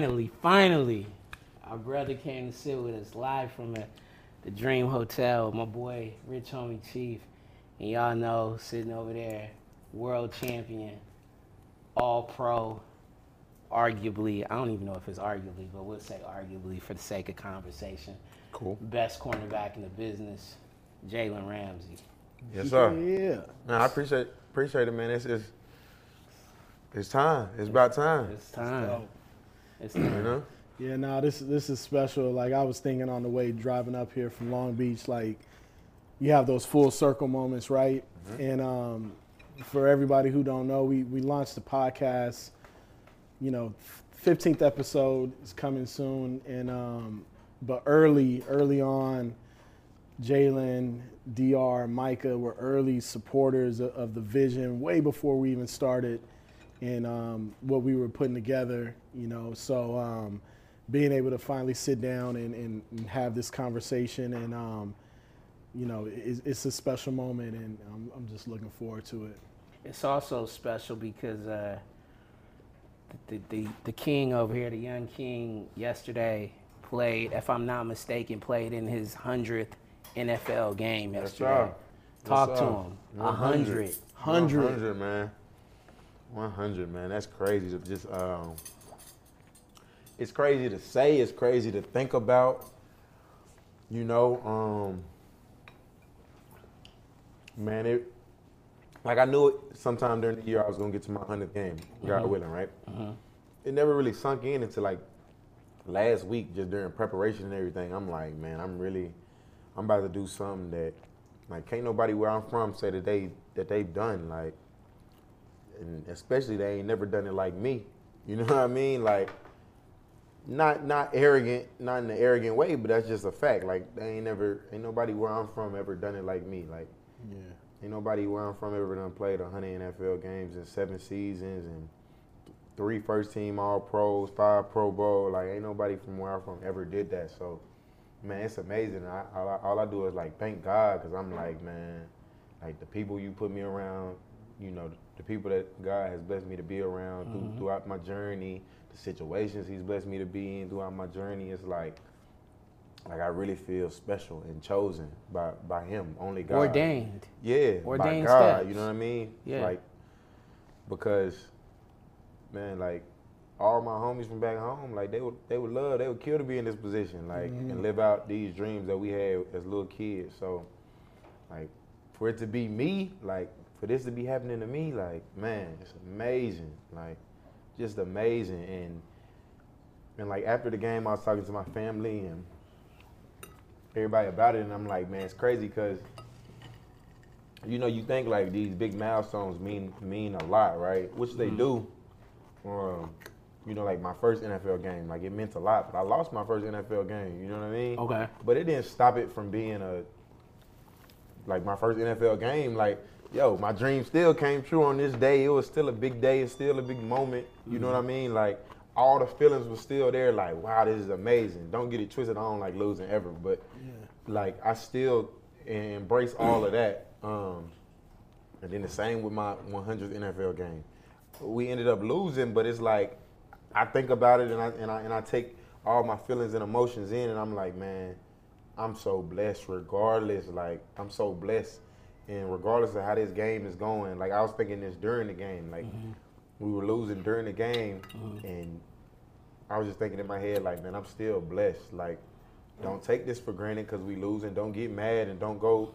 Finally, finally, finally, our brother came to sit with us live from the, the Dream Hotel. My boy, Rich Homie Chief, and y'all know sitting over there, world champion, all pro, arguably. I don't even know if it's arguably, but we'll say arguably for the sake of conversation. Cool. Best cornerback in the business, Jalen Ramsey. Yes, sir. Yeah. No, I appreciate appreciate it, man. It's it's, it's time. It's about time. It's time. Go. It's You know. Yeah, no, this this is special. Like I was thinking on the way driving up here from Long Beach, like you have those full circle moments, right? And um, for everybody who don't know, we we launched the podcast. You know, fifteenth episode is coming soon, and um, but early early on, Jalen, Dr. Micah were early supporters of, of the vision way before we even started and um, what we were putting together, you know. So um, being able to finally sit down and, and, and have this conversation and, um, you know, it's, it's a special moment and I'm, I'm just looking forward to it. It's also special because uh, the, the the king over here, the young king, yesterday played, if I'm not mistaken, played in his hundredth NFL game Yes, yesterday. sir. Talk Yes, to sir. him. A hundred. 100. 100, man. 100, man. That's crazy to just um it's crazy to say, it's crazy to think about. You know, um man, it like I knew it sometime during the year I was gonna get to my hundredth game, God willing, right? It never really sunk in until like last week, just during preparation and everything. I'm like, man, I'm really, I'm about to do something that, like, can't nobody where I'm from say that they that they've done, like, and especially they ain't never done it like me. You know what I mean? Like, not not arrogant, not in an arrogant way, but that's just a fact. Like, they ain't never, ain't nobody where I'm from ever done it like me. Like, Yeah. Ain't nobody where I'm from ever done played 100 NFL games in seven seasons and three first team All Pros, five Pro Bowl. Like ain't nobody from where I'm from ever did that. So, man, it's amazing. I, all, I, all I do is like thank God because I'm like, man, like the people you put me around, you know, the people that God has blessed me to be around through, throughout my journey, the situations He's blessed me to be in throughout my journey. It's like, like I really feel special and chosen by by Him. Only God. Ordained. Yeah, Ordained by God. steps. You know what I mean? Yeah. Like, because, man, like, all my homies from back home, like they would they would love, they would kill to be in this position, like, Mm-hmm. and live out these dreams that we had as little kids. So, like, for it to be me, like, for this to be happening to me, like man, it's amazing, like just amazing. And and like after the game, I was talking to my family and everybody about it, and I'm like, man, it's crazy because you know you think like these big milestones mean mean a lot, right? Which they do. Um, you know, like my first NFL game, like it meant a lot, but I lost my first NFL game. You know what I mean? Okay. But it didn't stop it from being a like my first NFL game. Like, yo, my dream still came true on this day. It was still a big day. It's still a big moment. You know what I mean? Like all the feelings were still there. Like, wow, this is amazing. Don't get it twisted. I don't like losing ever, but like I still embrace all of that. Um, and then the same with my 100th NFL game. We ended up losing, but it's like I think about it and I and I and I take all my feelings and emotions in, and I'm like, man, I'm so blessed. Regardless, like I'm so blessed, and regardless of how this game is going, like I was thinking this during the game, like mm-hmm. we were losing during the game, mm-hmm. and I was just thinking in my head, like, man, I'm still blessed. Like, don't take this for granted because we losing. Don't get mad and don't go,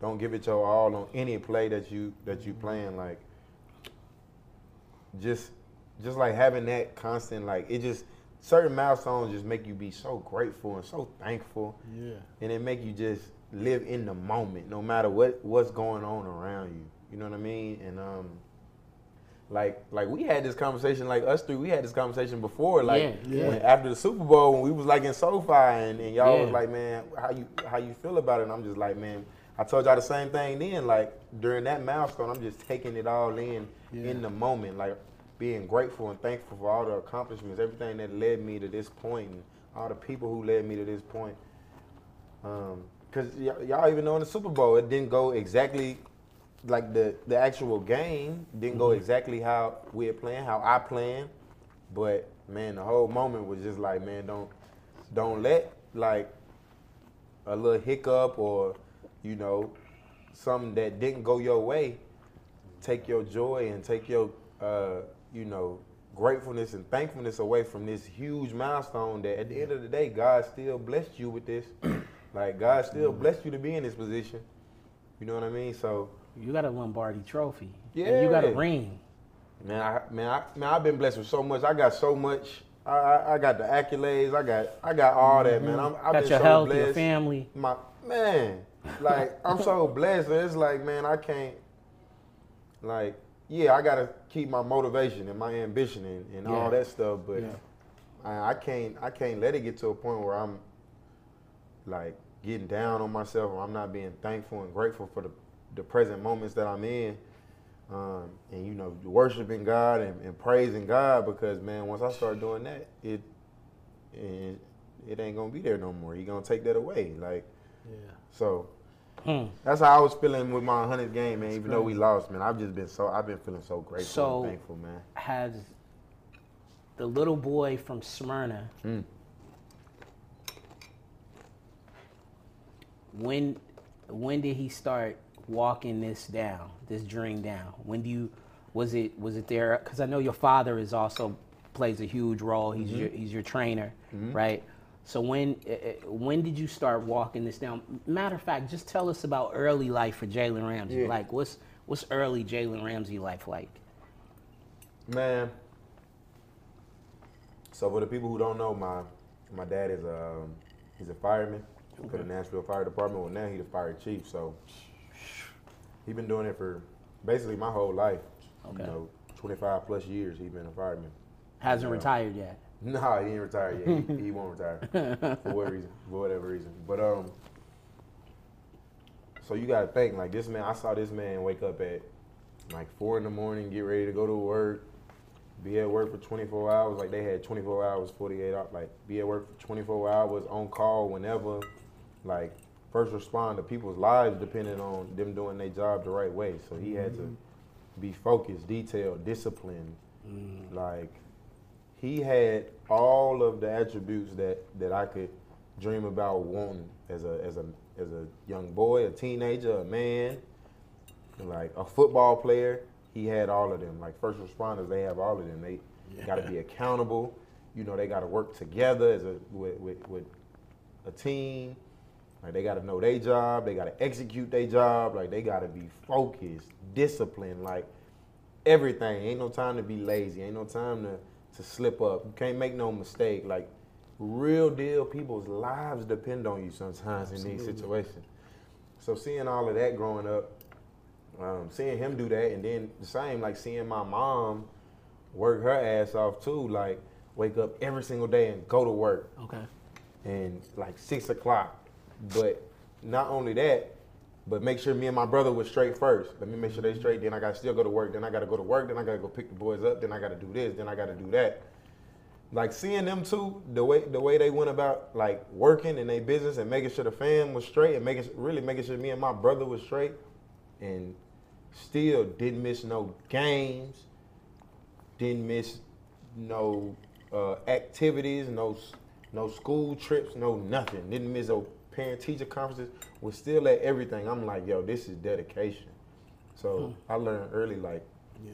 don't give it your all on any play that you that you mm-hmm. playing. Like, just just like having that constant, like it just certain milestones just make you be so grateful and so thankful. Yeah. And it make you just live in the moment, no matter what what's going on around you. You know what I mean? And um, like like we had this conversation, like us three, we had this conversation before, like Yeah, yeah. when- after the Super Bowl when we was like in SoFi and, and y'all was like, man, how you how you feel about it? And I'm just like, man, I told y'all the same thing then. Like during that milestone, I'm just taking it all in in the moment, like being grateful and thankful for all the accomplishments, everything that led me to this point, and all the people who led me to this point. Um, Cause y- y'all even know in the Super Bowl, it didn't go exactly like the the actual game didn't go exactly how we're playing, how I planned. But man, the whole moment was just like, man, don't don't let like a little hiccup or you know something that didn't go your way take your joy and take your uh, you know gratefulness and thankfulness away from this huge milestone that at the end of the day God still blessed you with this like God still blessed you to be in this position you know what I mean so You got a Lombardi trophy. And you got a ring. Man, I, man, I, man, I've been blessed with so much. I got so much. I, I, I got the accolades. I got, I got all that, man. I'm, I've Mm-hmm. Got been your so health, blessed. your family. My man, like I'm so blessed. and It's like, man, I can't. Like, yeah, I gotta keep my motivation and my ambition and, and Yeah. all that stuff, but Yeah. I, I can't, I can't let it get to a point where I'm like getting down on myself or I'm not being thankful and grateful for the, the present moments that I'm in. Um, and you know, worshiping God and, and praising God because man, once I start doing that, it it, it ain't gonna be there no more. He gonna take that away. Like Yeah. so Hmm. that's how I was feeling with my hundredth game, man. Even though we lost, man, I've just been so I've been feeling so grateful So- and thankful, man. Has the little boy from Smyrna Mm. When when did he start walking this down, this dream down? When do you was it was it there? Because I know your father is also plays a huge role. He's Mm-hmm. your he's your trainer, right? So when uh, uh, when did you start walking this down? Matter of fact, just tell us about early life for Jalen Ramsey. Yeah. Like what's what's early Jalen Ramsey life like? Man. So for the people who don't know, my my dad is a um, he's a fireman for the Nashville Fire Department. Well, now he's the fire chief. So he's been doing it for basically my whole life. Okay. You know, 25 plus years he's been a fireman. Hasn't Yeah. retired yet. Nah, he ain't retired yet. He, he won't retire for what reason? For whatever reason. But um, so you gotta think like this man. I saw this man wake up at like four in the morning, get ready to go to work, be at work for 24 hours. Like they had 24 hours, 48 hours. Like be at work for 24 hours, on call whenever. Like first respond to people's lives depending on them doing their job the right way. So he had to mm-hmm. be focused, detailed, disciplined. Mm-hmm. Like he had all of the attributes that that I could dream about wanting as a as a as a young boy, a teenager, a man, like a football player. He had all of them. Like first responders, they have all of them. They got to be accountable. You know, they got to work together as a with, with, with a team. Like they gotta know their job, they gotta execute their job, like they gotta be focused, disciplined, like everything. Ain't no time to be lazy, ain't no time to, to slip up. You can't make no mistake. Like real deal, people's lives depend on you sometimes in these situations. So seeing all of that growing up, um, seeing him do that, and then the same like seeing my mom work her ass off too, like wake up every single day and go to work Okay. and like six o'clock. But not only that, but make sure me and my brother was straight first. Let me make sure they straight. Then I gotta still go to work. Then I gotta go to work. Then I gotta go pick the boys up. Then I gotta do this. Then I gotta do that. Like seeing them two, the way the way they went about like working in their business and making sure the fam was straight and making really making sure me and my brother was straight, and still didn't miss no games, didn't miss no uh, activities, no no school trips, no nothing. Didn't miss no parent teacher conferences. Was still at everything. I'm like, yo, this is dedication. So I learned early, like, yeah.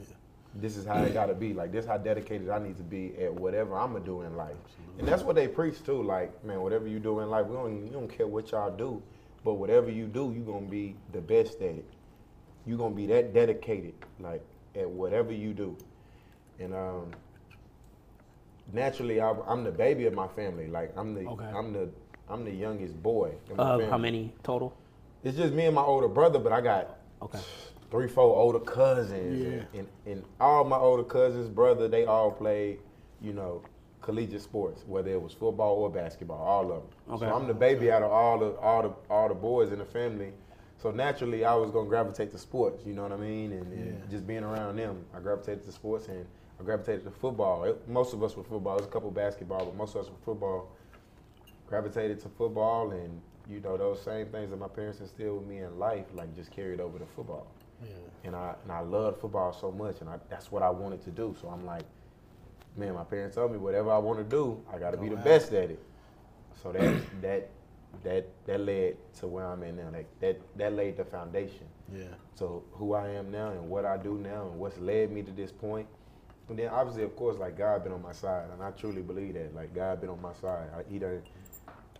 this is how it gotta be. Like, this how dedicated I need to be at whatever I'm gonna do in life. And that's what they preach too. Like, man, whatever you do in life, we don't, we don't care what y'all do, but whatever you do, you gonna be the best at it. You gonna be that dedicated, like, at whatever you do. And um, naturally, I, I'm the baby of my family. Like, I'm the, Okay. I'm the, I'm the youngest boy. in Uh, how many total? It's just me and my older brother, but I got Okay. three, four older cousins. Yeah. And, and, and all my older cousins, brother, they all played, you know, collegiate sports, whether it was football or basketball, all of them. Okay. So I'm the baby out of all the all the all the boys in the family. So naturally, I was gonna gravitate to sports. You know what I mean? And, and Yeah. just being around them, I gravitated to sports and I gravitated to football. It- most of us were football. There's a couple basketball, but most of us were football. Gravitated to football, and you know those same things that my parents instilled with me in life, like just carried over to football and I and I loved football so much, and I, that's what I wanted to do. So I'm like, man, my parents told me whatever I want to do, I got to be the best at it. So that that that that led to where I'm at now. Like that that laid the foundation. Yeah. So who I am now and what I do now and what's led me to this point. And then obviously, of course, like God been on my side, and I truly believe that. Like God been on my side. I, he done,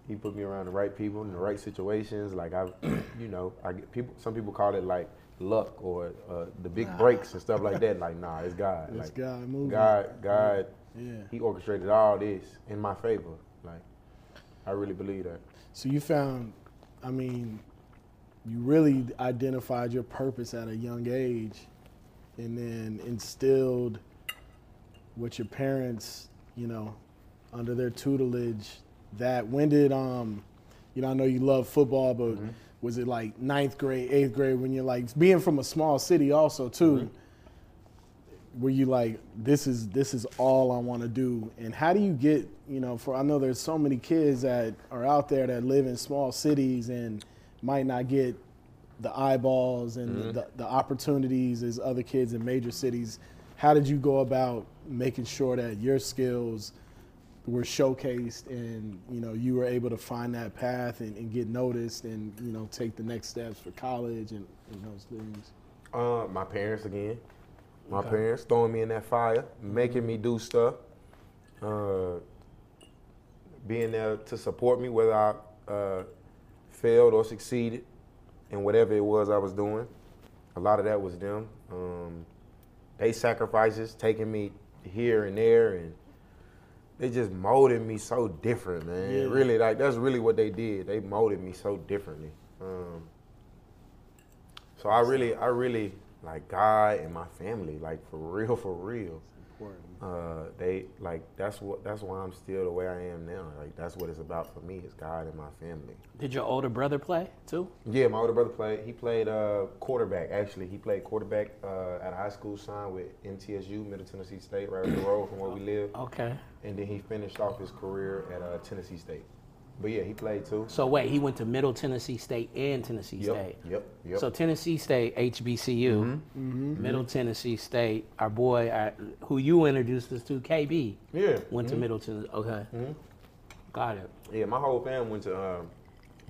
he put me around the right people in the right situations. Like I, you know, I get people. Some people call it like luck or uh, the big breaks and stuff like that. Like nah, it's God. It's like God moving. God, God, Yeah. He orchestrated all this in my favor. Like I really believe that. So you found, I mean, you really identified your purpose at a young age, and then instilled what your parents, you know, under their tutelage. That when did um, you know, I know you love football, but mm-hmm. was it like ninth grade, eighth grade when you're like being from a small city also too? Mm-hmm. were you like this is this is all I want to do? And how do you get you know for I know there's so many kids that are out there that live in small cities and might not get the eyeballs and mm-hmm. the, the opportunities as other kids in major cities. How did you go about making sure that your skills were showcased and you know you were able to find that path and, and get noticed and you know take the next steps for college and, and those things Uh, my parents again. My parents throwing me in that fire, making me do stuff, uh, being there to support me whether I uh, failed or succeeded in whatever it was I was doing. A lot of that was them. Um, they sacrifices taking me here and there, and they just molded me so different, man. Yeah. Really, like that's really what they did. They molded me so differently. Um, so I really, I really like God and my family, like for real, for real. Important Uh, they like that's what that's why I'm still the way I am now. Like that's what it's about for me is God and my family. Did your older brother play too? Yeah, my older brother played. He played uh, quarterback. Actually, he played quarterback uh, at a high school sign with MTSU, Middle Tennessee State, right up the road from where we live. Okay. And then he finished off his career at uh, Tennessee State. But yeah, he played too. So wait, he went to Middle Tennessee State and Tennessee Yep, State. yep, yep. So Tennessee State, HBCU, Middle Tennessee State. Our boy, uh, who you introduced us to, KB, Yeah. went to Middle Tennessee. Okay, got it. Yeah, my whole family went to. Um,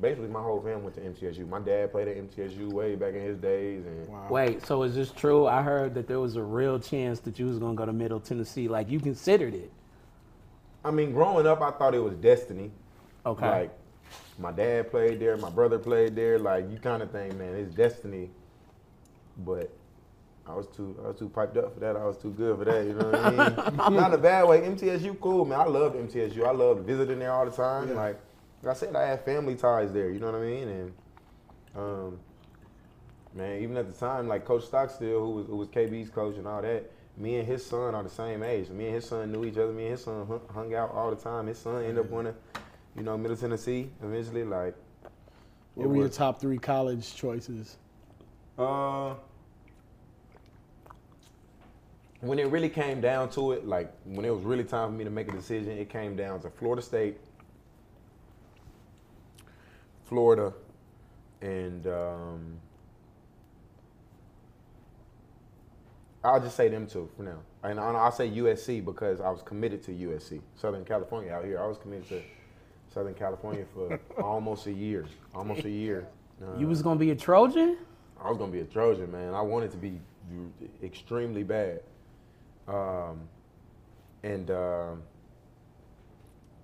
basically, my whole family went to MTSU. My dad played at MTSU way back in his days, and wow Wait, so is this true? I heard that there was a real chance that you was gonna go to Middle Tennessee. Like you considered it. I mean, growing up, I thought it was destiny. Okay. Like my dad played there, my brother played there. Like you kind of think, man, it's destiny. But I was too, I was too piped up for that. I was too good for that. You know what I mean? Not in a bad way. MTSU cool, man. I love MTSU. I love visiting there all the time. Like, like I said, I have family ties there. You know what I mean? And um, man, even at the time, like Coach Stockstill, who was, who was KB's coach and all that, me and his son are the same age. Me and his son knew each other. Me and his son hung, hung out all the time. His son ended up going to, you know, Middle Tennessee eventually. Like, What were your top three college choices? Uh, when it really came down to it, like when it was really time for me to make a decision, it came down to Florida State, Florida, and um, I'll just say them two for now. And I'll say USC because I was committed to USC, Southern California out here. I was committed to Southern California for almost a year, almost a year. Uh, You was gonna be a Trojan? I was gonna be a Trojan, man. I wanted to be extremely bad. Um, and um,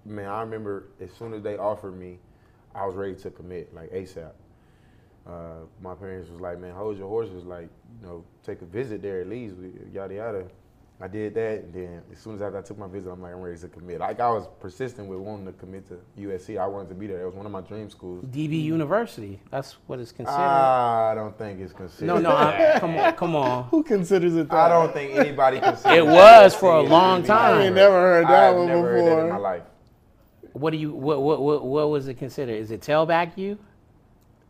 man, I remember as soon as they offered me, I was ready to commit, like ASAP. Uh, my parents was like, "Man, hold your horses, like, you know, take a visit there at least, yada yada." I did that, and then as soon as after I took my visit, I'm like, I'm ready to commit. Like I was persistent with wanting to commit to USC. I wanted to be there. It was one of my dream schools. DB University. That's what it's considered. I don't think it's considered. no, no. I, come on, come on. Who considers it that? I don't think anybody considers It It was for a long DB. time. I ain't never heard that I've one never heard that in before. my life. What do you? What, what what what was it considered? Is it tailback you?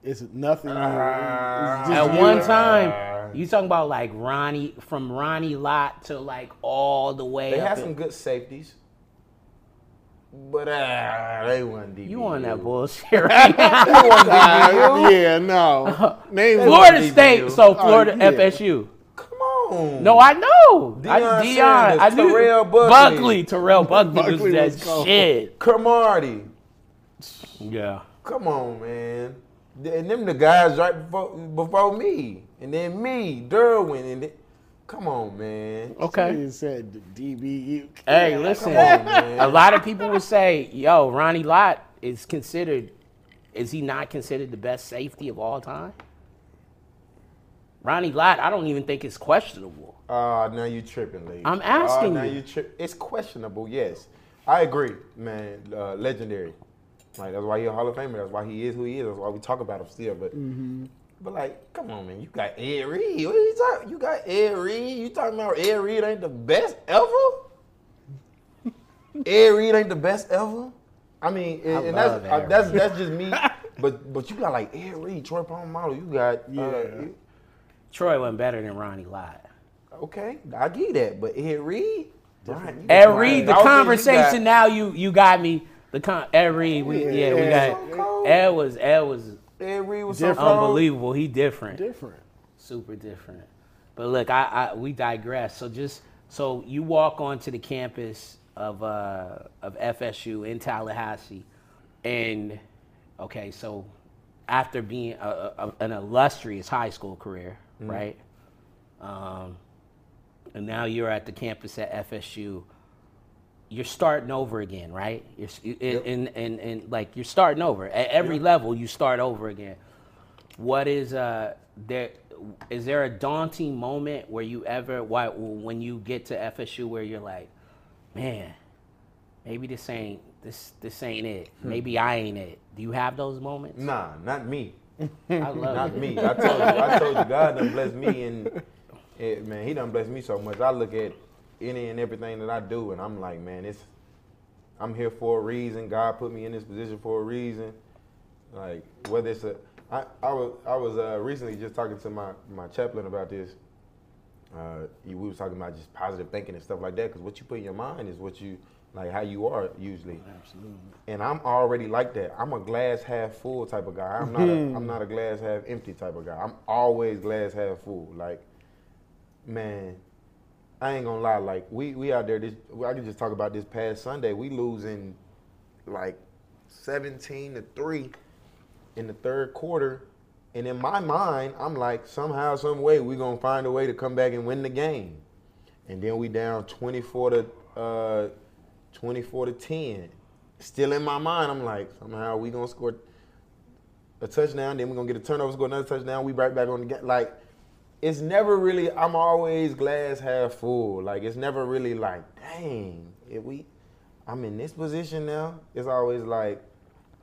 It's nothing. Ah. it's just At you. one time, you talking about like Ronnie from Ronnie Lott to like all the way. They up had in- some good safeties, but uh, they weren't DB. You on that bullshit right now? Ah, yeah, no. Name Florida State, so Florida yeah. FSU. Come on. No, I know. I, Deion I knew Terrell Buckley. Buckley, Terrell Buckley, Buckley was that was shit. Cromartie. Yeah. Come on, man. And them the guys right before before me, and then me, Derwin, and then, come on, man. Okay. You said DBU. Hey, listen. on, man. a lot of people would say, "Yo, Ronnie Lott is considered. Is he not considered the best safety of all time?" Ronnie Lott, I don't even think it's questionable. Ah, now you tripping, lady. I'm asking now you. you tri- It's questionable, yes. I agree, man. Uh, legendary. Like that's why he's a Hall of Famer. That's why he is who he is. That's why we talk about him still. But, Mm-hmm. But like, come on, man. You got Ed Reed. What are you talking? You got Ed Reed. You talking about Ed Reed ain't the best ever? Ed Reed ain't the best ever. I mean, and, and that's uh, Ed that's that's just me. but but you got like Ed Reed, Troy Polamalu. You got uh, Yeah. you- Troy went better than Ronnie Lott. Okay, I get that, but Ed Reed, Brian, Ed got- Reed, the I was thinking you conversation got- now you you got me. The con Ed Reed, we, yeah, we Yeah. got So. Ed was Ed was Ed Reed was Different. so unbelievable. He different. Different. super different. But look, I, I we digress. So just so you walk onto the campus of uh, of FSU in Tallahassee, and okay, so after being a, a, an illustrious high school career, right? Um, and now you're at the campus at FSU. You're starting over again, right? You're and, and, and, and like you're starting over at every level. You start over again what is uh there is there a daunting moment where you ever why when you get to FSU where you're like man maybe this ain't this this ain't it maybe I ain't it do you have those moments Nah, not me. I love Not it me. I told you. I told you. God done blessed me, and eh, man, He done blessed me so much. I look at any and everything that I do, and I'm like, man, it's. I'm here for a reason. God put me in this position for a reason. Like whether it's a, I, I was I was uh, recently just talking to my my chaplain about this. Uh, we was talking about just positive thinking and stuff like that. Because what you put in your mind is what you like, how you are usually. absolutely and I'm already like that. I'm a glass half full type of guy. I'm not. A, I'm not a glass half empty type of guy. I'm always glass half full. Like, man, I ain't gonna lie. Like, we we out there. This I can just talk about this past Sunday. We losing like 17 to three in the third quarter, and in my mind, I'm like, somehow, some way, we gonna find a way to come back and win the game. And then we down 24 to uh, 24 to 10. still in my mind, I'm like, somehow we gonna score a touchdown, then we're gonna get a turnover, score another touchdown, we right back on the game. Like, it's never really. I'm always glass half full. Like, it's never really like, dang, if we, I'm in this position now. It's always like,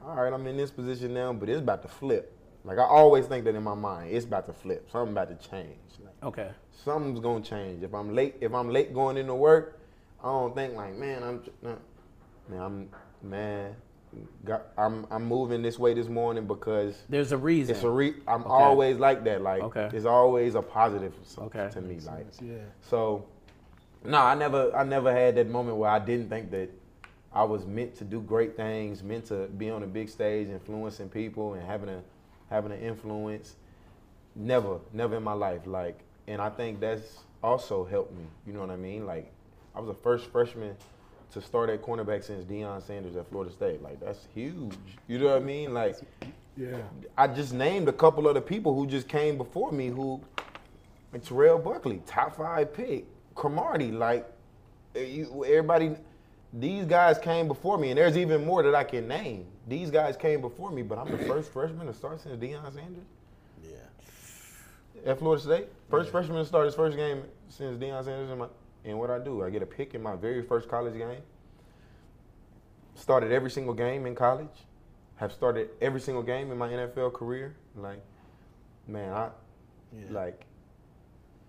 all right, I'm in this position now, but it's about to flip. Like I always think that in my mind, it's about to flip. Something about to change. Like, Okay. something's gonna change. If I'm late, if I'm late going into work, I don't think like, man, I'm, man, I'm, man, got, I'm, I'm moving this way this morning because There's a reason. it's a re. I'm always like that. Like, Okay. it's always a positive so- Okay. to me. Like, Yeah. so, no, I never, I never had that moment where I didn't think that I was meant to do great things, meant to be on a big stage, influencing people and having a, having an influence. Never, never in my life. Like, and I think that's also helped me. You know what I mean? Like, I was a first freshman to start at cornerback since Deion Sanders at Florida State. Like, that's huge. You know what I mean? Like, Yeah. I just named a couple of the people who just came before me who like Terrell Buckley, top five pick, Cromartie, like eh, you, everybody these guys came before me, and there's even more that I can name. These guys came before me, but I'm the first freshman to start since Deion Sanders Yeah. at Florida State. First freshman to start his first game since Deion Sanders. In my, and what I do, I get a pick in my very first college game. Started every single game in college. Have started every single game in my NFL career. Like, man, I Yeah. like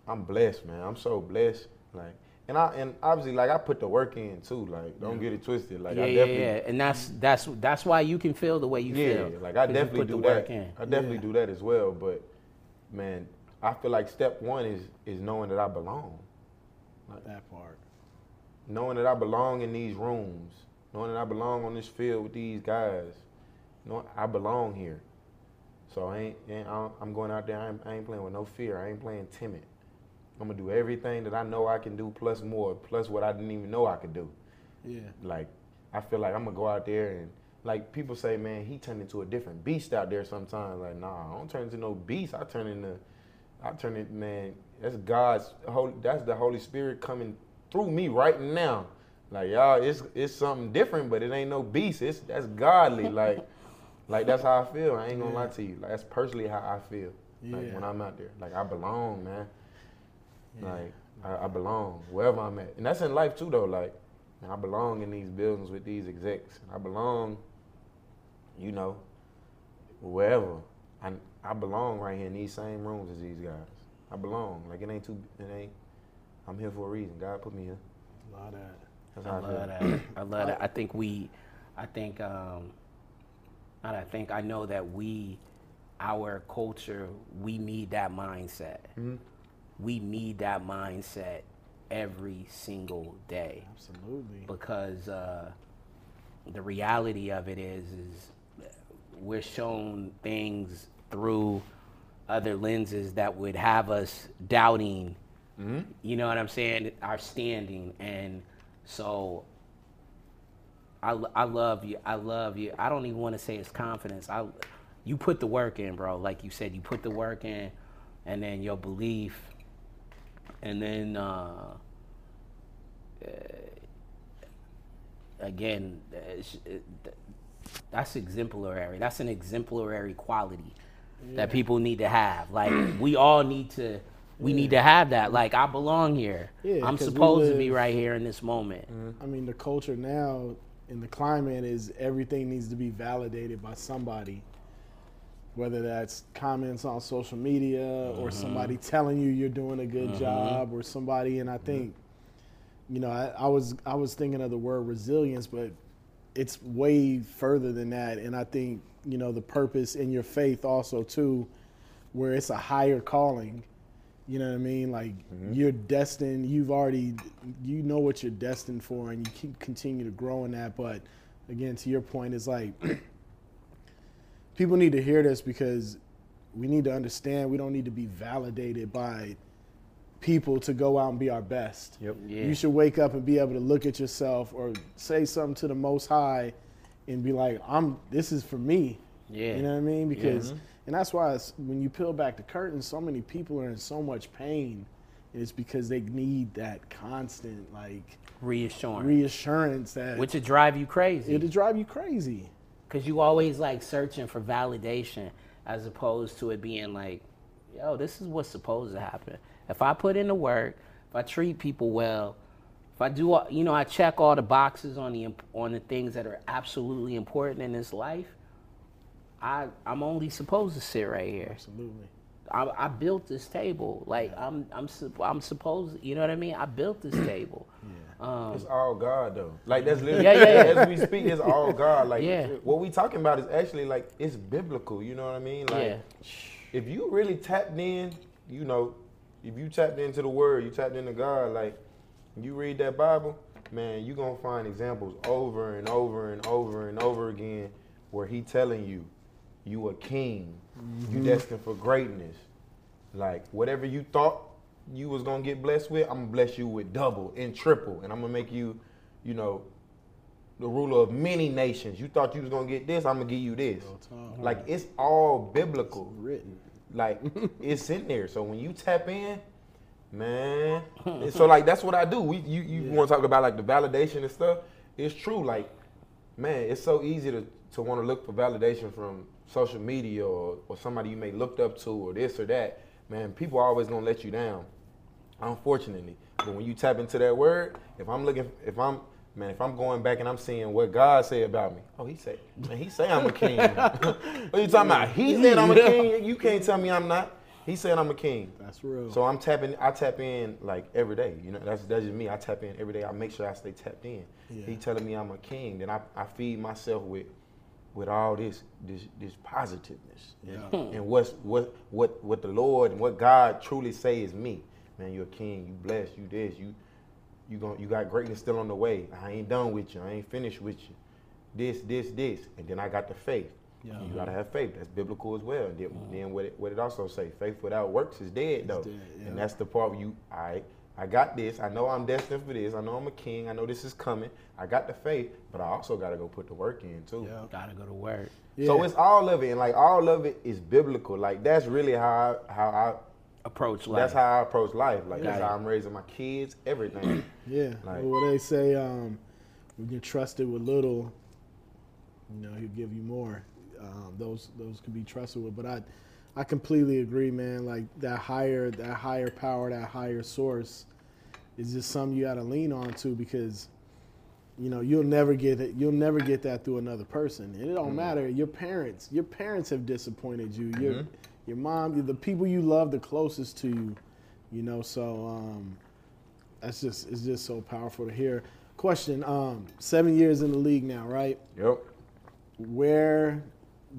I'm blessed, man. I'm so blessed. Like, and I and obviously like I put the work in too. Like, don't get it twisted. Like, yeah, I yeah, definitely, yeah. And that's that's that's why you can feel the way you yeah, feel. like I definitely put do the that. work in. I definitely Yeah. do that as well. But man, I feel like step one is is knowing that I belong. Not that part. Knowing that I belong in these rooms. Knowing that I belong on this field with these guys. Knowing I belong here. So I ain't, ain't I'm going out there. I ain't, I ain't playing with no fear. I ain't playing timid. I'm gonna do everything that I know I can do, plus more, plus what I didn't even know I could do. Yeah. Like, I feel like I'm gonna go out there and like people say, man, he turned into a different beast out there sometimes. Like, nah, I don't turn into no beast. I turn into, I turn it, man. That's God's holy. That's the Holy Spirit coming through me right now. Like y'all, it's it's something different, but it ain't no beast. It's that's godly. Like, like that's how I feel. I ain't gonna lie to you. Like that's personally how I feel. Like when I'm out there, like I belong, man. Like I, I belong wherever I'm at, and that's in life too, though. Like I belong in these buildings with these execs. I belong, you know, wherever. I I belong right here in these same rooms as these guys. I belong. Like it ain't too. It ain't. I'm here for a reason. God put me here. A lot of that. That's I how I, love feel. that. I love that. I think we, I think, um, not I think I know that we, our culture, we need that mindset. We need that mindset every single day Absolutely. because uh, the reality of it is, is we're shown things through other lenses that would have us doubting. You know what I'm saying? Our standing, and so I, I love you. I love you. I don't even want to say it's confidence. I, you put the work in, bro. Like you said, you put the work in, and then your belief, and then uh, again, it's- it- that's exemplary. That's an exemplary quality that people need to have. Like we all need to. We need to have that. Like I belong here. Yeah, I'm supposed to be right here in this moment. Uh-huh. I mean, the culture now in the climate is everything needs to be validated by somebody. Whether that's comments on social media or mm-hmm. somebody telling you you're doing a good mm-hmm. job or somebody, and I think, you know, I, I was I was thinking of the word resilience, but it's way further than that. And I think you know the purpose in your faith also too, where it's a higher calling. You know what I mean? Like mm-hmm. you're destined. You've already, you know what you're destined for, and you keep continue to grow in that. But again, to your point, it's like people need to hear this because we need to understand we don't need to be validated by people to go out and be our best. Yep. Yeah. You should wake up and be able to look at yourself or say something to the Most High, and be like, "I'm. This is for me." Yeah. You know what I mean? Because, and that's why it's, when you peel back the curtain, so many people are in so much pain It's because they need that constant like reassurance, reassurance that Which would drive you crazy. it'll drive you crazy. Cause you always like searching for validation as opposed to it being like, yo, this is what's supposed to happen. If I put in the work, if I treat people well, if I do, all- you know, I check all the boxes on the on the things that are absolutely important in this life. I I'm only supposed to sit right here. Absolutely. I, I built this table. Like I'm I'm I'm supposed. You know what I mean? I built this table. Um, It's all God though. Like that's literally Yeah, yeah, yeah. as we speak, it's all God. Like Yeah. what we talking about is actually like it's biblical. You know what I mean? Like Yeah. If you really tapped in, you know, if you tapped into the Word, you tapped into God. Like you read that Bible, man, you're gonna find examples over and over and over and over again where He telling you, you a king, you mm-hmm. destined for greatness. Like whatever you thought you was gonna get blessed with, I'm gonna bless you with double and triple, and I'm gonna make you, you know, the ruler of many nations. You thought you was gonna get this, I'm gonna give you this. Like it's all biblical. Written. Like it's in there. So when you tap in, man. so like that's what I do. We you, you want to talk about like the validation and stuff. It's true. Like, man, it's so easy to to want to look for validation from social media or, or somebody you may looked up to or this or that. Man, people are always gonna let you down. Unfortunately. But when you tap into that word, if I'm looking if I'm Man, if I'm going back and I'm seeing what God said about me, oh, he said, man, he say I'm a king. what are you talking about? He said I'm a king. You can't tell me I'm not. He said I'm a king. That's real. So I'm tapping. I tap in like every day. You know, that's that's just me. I tap in every day. I make sure I stay tapped in. Yeah. He telling me I'm a king. Then I, I feed myself with with all this this this positiveness. And, hmm. and what's what what what the Lord and what God truly say is me. Man, you're a king. You blessed. You this. You you gon' you got greatness still on the way. I ain't done with you. I ain't finished with you. This this this. And then I got the faith. Yeah. You gotta have faith. That's biblical as well. And then, then what it, what it also say? Faith without works is dead though. dead, yeah. And that's the part where you I I got this. I know I'm destined for this. I know I'm a king. I know this is coming. I got the faith, but I also gotta go put the work in too. Yeah. Gotta go to work. So it's all of it, and like all of it is biblical. Like that's really how I, how I Approach life. that's how I approach life. Like that's how I'm raising my kids, everything. Yeah. Like- well, what they say, um, when you're trusted with little, you know, he'll give you more. Um, those those can be trusted with. But I, I completely agree, man. Like that higher that higher power, that higher source, is just something you got to lean on to because, you know, you'll never get it. You'll never get that through another person. And it don't matter. Your parents, your parents have disappointed you. Your your mom, the people you love the closest to you. You know, so. Um, that's just it's just so powerful to hear. Question: um, Seven years in the league now, right? yep. Where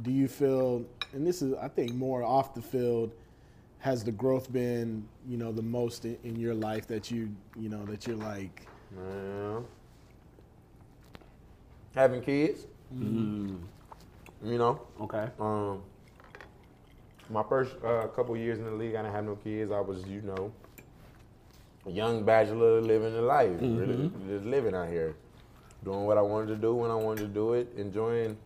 do you feel? And this is, I think, more off the field. Has the growth been, you know, the most in, in your life that you, you know, that you're like, Man. Having kids. Mm-hmm. You know. Okay. Um, my first uh, couple years in the league, I didn't have no kids. I was, you know, a young bachelor living the life, really, just living out here, doing what I wanted to do when I wanted to do it, enjoying,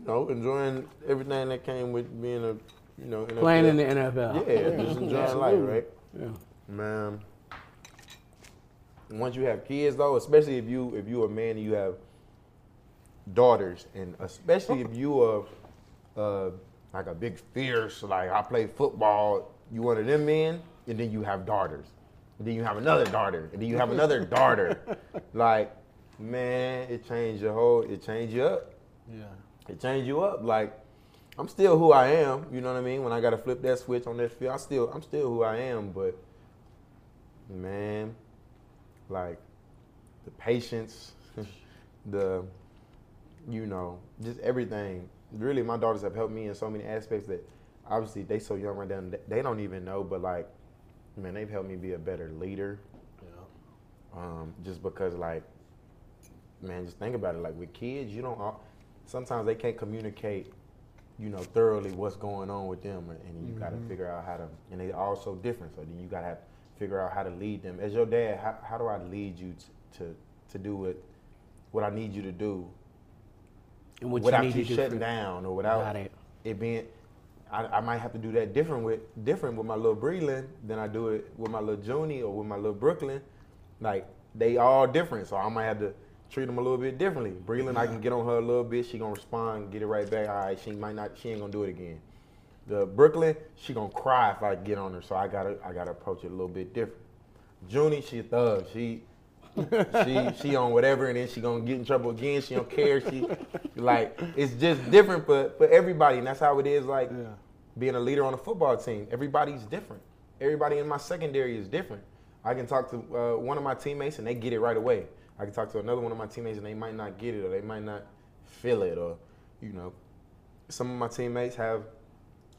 you know, enjoying everything that came with being a, you know, NFL. Playing in the NFL. Yeah, just enjoying life, right? Yeah. Man, once you have kids though, especially if you if you a man and you have daughters, and especially if you are uh, like a big fierce, like I play football, you one of them men, and then you have daughters, and then you have another daughter, and then you have another daughter, like man, it changed your whole, it changed you up yeah, it changed you up. Like I'm still who I am. You know what I mean? When I gotta flip that switch on that field, I still I'm still who I am. But man, like the patience, the you know, just everything. Really, my daughters have helped me in so many aspects that obviously they so young right now. They don't even know, but like, man, they've helped me be a better leader. yeah. Um, just because like man, just think about it. Like with kids, you don't. al- Sometimes they can't communicate, you know, thoroughly what's going on with them, and you got to figure out how to. And they all so different, so then you got to have figure out how to lead them. As your dad, how, how do I lead you t- to to do what what I need you to do And what without you you, to shutting down or without it. it being. I, I might have to do that different with different with my little Breland than I do it with my little Junie or with my little Brooklyn. Like they all different, so I might have to treat them a little bit differently. Breland, I can get on her a little bit. She gonna respond, get it right back. All right, she might not. She ain't gonna do it again. The Brooklyn, she gonna cry if I get on her, so I gotta I gotta approach it a little bit different. Junie, she a thug. She she she on whatever, and then she gonna get in trouble again. She don't care. She like it's just different for for everybody, and that's how it is. Like Yeah. being a leader on a football team, everybody's different. Everybody in my secondary is different. I can talk to uh, one of my teammates and they get it right away. I can talk to another one of my teammates and they might not get it or they might not feel it or you know, some of my teammates have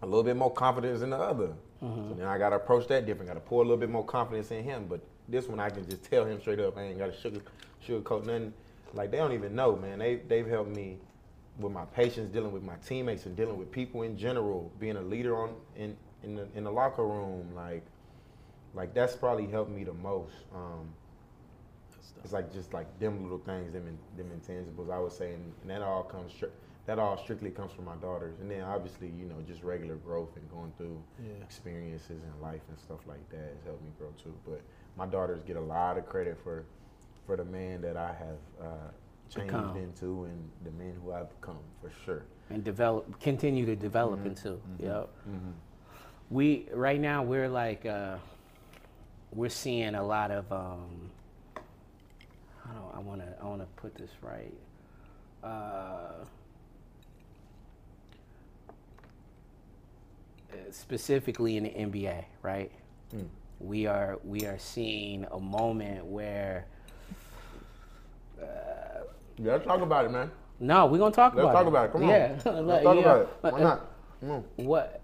a little bit more confidence than the other. So then I gotta approach that different. Gotta pour a little bit more confidence in him. But this one I can just tell him straight up. I ain't gotta sugar sugarcoat nothing. Like they don't even know, man. They they've helped me with my patience, dealing with my teammates, and dealing with people in general. Being a leader on in in the, in the locker room, like like that's probably helped me the most. Um, it's like just like them little things, them in, them intangibles. I would say, and, and that all comes stri- that all strictly comes from my daughters, and then obviously you know just regular growth and going through Yeah. experiences in life and stuff like that has helped me grow too. But my daughters get a lot of credit for for the man that I have uh, changed Become. into and the men who I've become for sure. and develop, continue to develop into. Yep. We right now we're like uh, we're seeing a lot of. Um, I don't. I want to. I want to put this right. Uh, specifically in the NBA, right? We are we are seeing a moment where Yeah, let's talk about it, man. no, we're gonna talk Let's about talk it. about it. Come on. yeah. Let's talk Yeah. about it. Why Uh, not? Come on. what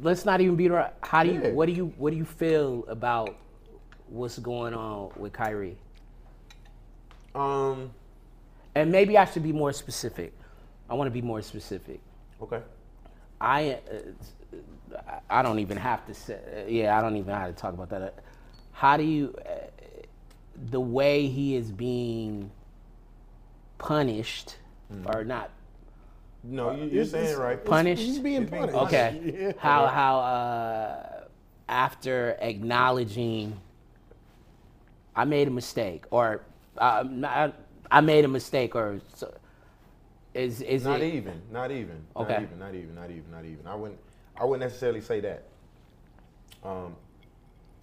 let's not even beat around how do you Yeah. what do you what do you feel about what's going on with Kyrie Um. and maybe I should be more specific I want to be more specific Okay. I uh, I don't even have to say yeah I don't even have to talk about that how do you uh, the way he is being punished or not No, you, you're saying it's- right. Punished? He's being He's being punished. Okay. Yeah. How how uh, after acknowledging I made a mistake or uh, I, I made a mistake or so, is is Not it even. Not even. Okay. Not even. Not even. Not even. Not even. I wouldn't. I wouldn't necessarily say that. Um.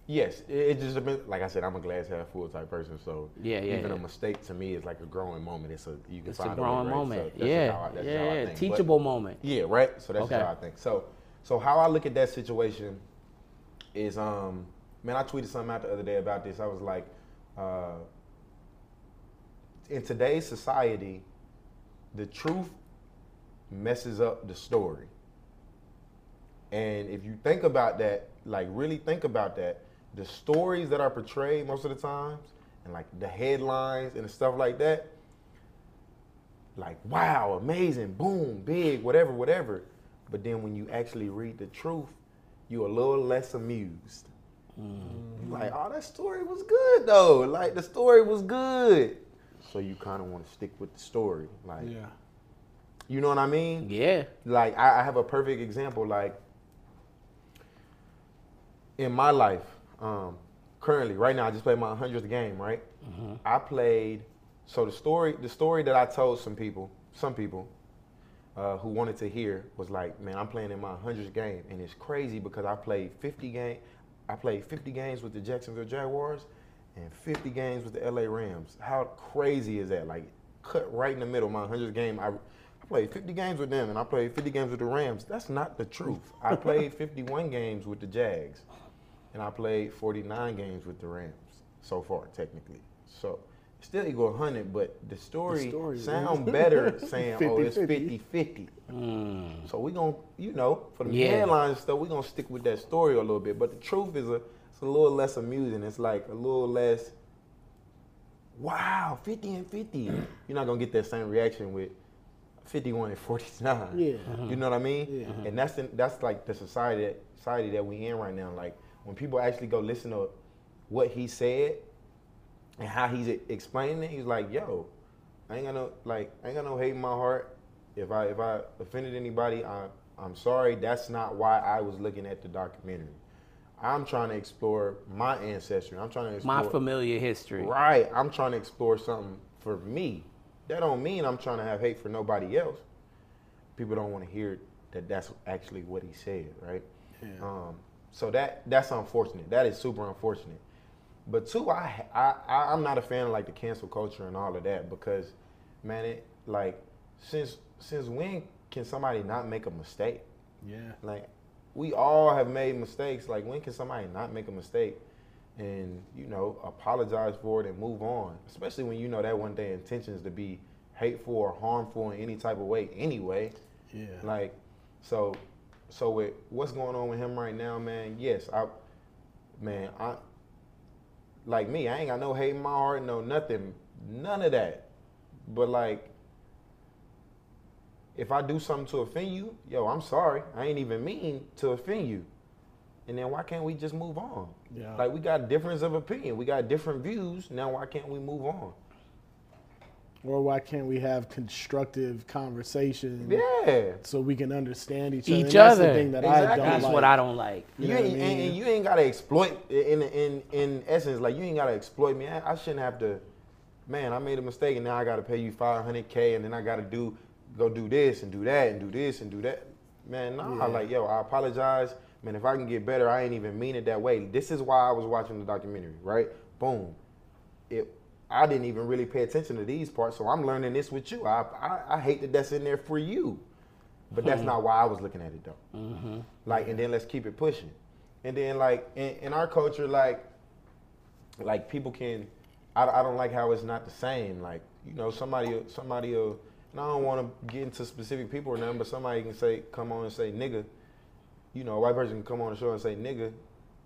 Yes, it, it just depends. Like I said, I'm a glass half full type person, so Yeah, yeah, even yeah. a mistake to me is like a growing moment. It's a you can it's a growing moment So yeah I- that's yeah, yeah. think. But- teachable moment Yeah, right. So that's Okay. how I think. So, so how I look at that situation is, um, man, I tweeted something out the other day about this. I was like, uh, in today's society, the truth messes up the story. And if you think about that, like really think about that, the stories that are portrayed most of the times, and like the headlines and the stuff like that, like wow, amazing, boom, big, whatever, whatever. But then when you actually read the truth, you're a little less amused. Mm-hmm. You're Like, oh, that story was good though. Like the story was good. So you kind of want to stick with the story, like Yeah. you know what I mean? yeah like I, I have a perfect example like in my life um, currently right now i just played my 100th game right? I played so the story the story that i told some people some people uh, who wanted to hear was like man i'm playing in my 100th game. And it's crazy because i played 50 game i played 50 games with the jacksonville jaguars and 50 games with the la rams. How crazy is that? Like cut right in the middle my 100th game. I I played 50 games with them and I played 50 games with the Rams. That's not the truth. I played 51 games with the Jags and I played 49 games with the Rams so far, technically. So still equal 100, but the story, story is- sound better saying, oh, it's 50-50. 50-50. Mm. So we're going to, you know, for the Yeah. headlines stuff, we going to stick with that story a little bit. But the truth is a, it's a little less amusing. It's like a little less, wow, 50 and 50. You're not going to get that same reaction with 51 and 49. Yeah. Mm-hmm. You know what I mean? Yeah. Mm-hmm. And that's the, that's like the society that, society that we in right now. Like when people actually go listen to what he said and how he's explaining it, he's like, "Yo, I ain't got no like I ain't got no hate in my heart. If I if I offended anybody, I, I'm sorry. That's not why I was looking at the documentary. I'm trying to explore my ancestry. I'm trying to explore My familiar history. Right. I'm trying to explore something for me. That don't mean I'm trying to have hate for nobody else. People don't want to hear that that's actually what he said, right? Um, so that that's unfortunate. That is super unfortunate. But two, I, I I- I'm not a fan of like the cancel culture and all of that because, man, it like since since when can somebody not make a mistake? Yeah. Like, we all have made mistakes. Like, when can somebody not make a mistake and, you know, apologize for it and move on? Especially when you know that one day intentions to be hateful or harmful in any type of way anyway. Yeah. Like, so, so with what's going on with him right now, man, yes, I, man, I, like me, I ain't got no hate in my heart, no nothing, none of that. But like, if I do something to offend you, yo, I'm sorry. I ain't even mean to offend you. And then why can't we just move on? Yeah. Like we got difference of opinion, we got different views. Now why can't we move on? Or why can't we have constructive conversation Yeah. so we can understand each, Each other? And That's other. the thing that I Exactly. don't That's like. what I don't like. You You know what ain't, I mean? and, and you ain't gotta exploit in in in essence. Like you ain't gotta exploit me. I, I shouldn't have to. Man, I made a mistake, and now I gotta pay you five hundred k, and then I gotta do go do this and do that and do this and do that. Man, nah. Yeah. Like yo, I apologize. Man, if I can get better, I ain't even mean it that way. This is why I was watching the documentary. Right? Boom. It. I didn't even really pay attention to these parts, so I'm learning this with you. I I, I hate that that's in there for you. But that's hmm. not why I was looking at it though. Mm-hmm. Like, and then let's keep it pushing. And then like in, in our culture, like, like people can, I, I don't like how it's not the same. Like, you know, somebody, somebody, will, and I don't want to get into specific people or nothing, but somebody can say, come on and say nigga. You know, a white person can come on the show and say nigga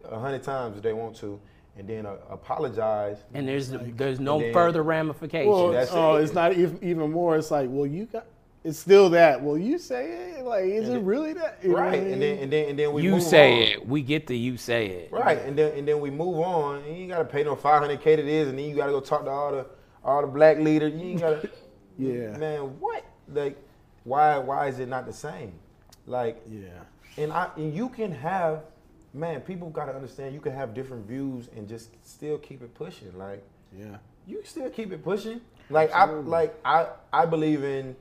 a hundred times if they want to, and then uh, apologize. And there's there's no then- further ramifications. Well, That's oh, it. it's not even, even more. It's like, well, you got. It's still that. Well, you say it. Like, is And it then- really that? You Right, what and then and then and then we you move say on. it. We get the you say it. Right, and then and then we move on. And you ain't gotta pay no five hundred k to this, and then you gotta go talk to all the all the black leaders. You ain't gotta. Yeah. Man, what? Like, why why is it not the same? Like, yeah. and I and you can have, man. People gotta understand. You can have different views and just still keep it pushing. Like, Yeah. you can still keep it pushing. Like I like I I believe in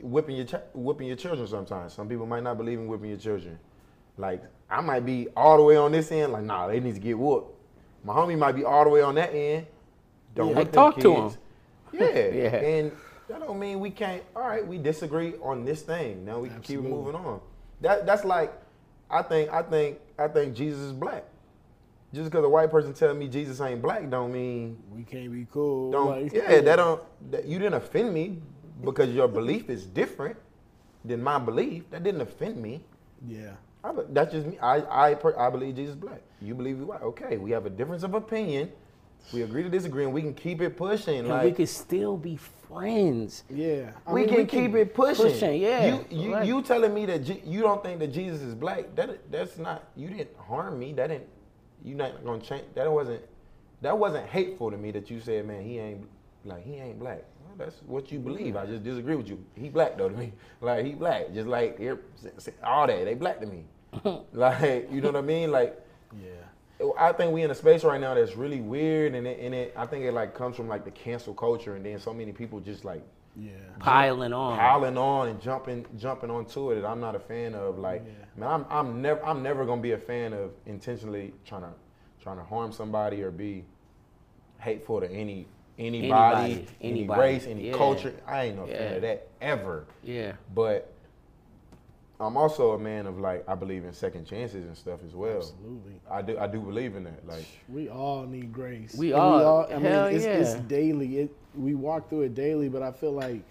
whipping your ch- whipping your children. Sometimes some people might not believe in whipping your children. Like I might be all the way on this end. Like nah, they need to get whooped. My homie might be all the way on that end. Don't Yeah. whip Like, them talk to him. Yeah. Yeah. and that don't mean we can't. All right, we disagree on this thing. Now we can keep moving on. That that's like I think I think I think Jesus is black. Just because a white person tell me Jesus ain't black don't mean We can't be cool. don't like- yeah that don't that you didn't offend me because your belief is different than my belief. That didn't offend me. Yeah. I, that's just me. I I, I believe jesus black. You believe you white. Okay we have a difference of opinion. We agree to disagree and we can keep it pushing. And like we could still be friends. Yeah. I we mean, can keep it pushing. pushing, yeah. You you, Right. you telling me that Je- you don't think that Jesus is black? That that's not. You didn't harm me. That didn't. You not gonna change. That wasn't. That wasn't hateful to me. That you said, man, he ain't like he ain't black. Well, that's what you believe. I just disagree with you. He black though to me. Like he black. Just like all that. They black to me. like you know what I mean? Like Yeah. I think we in a space right now that's really weird, and it, and it I think it like comes from like the cancel culture, and then so many people just like Yeah. Piling on. piling on and jumping jumping onto it that I'm not a fan of. Like, man, I'm I'm never I'm never gonna be a fan of intentionally trying to trying to harm somebody or be hateful to any anybody, Anybody, any anybody. race, any Yeah. culture. I ain't no fan of that ever. Yeah. But I'm also a man of like I believe in second chances and stuff as well. Absolutely. I do I do believe in that. Like We all need grace. We And all- I mean, hell it's, it's yeah. daily. It we walk through it daily, but I feel like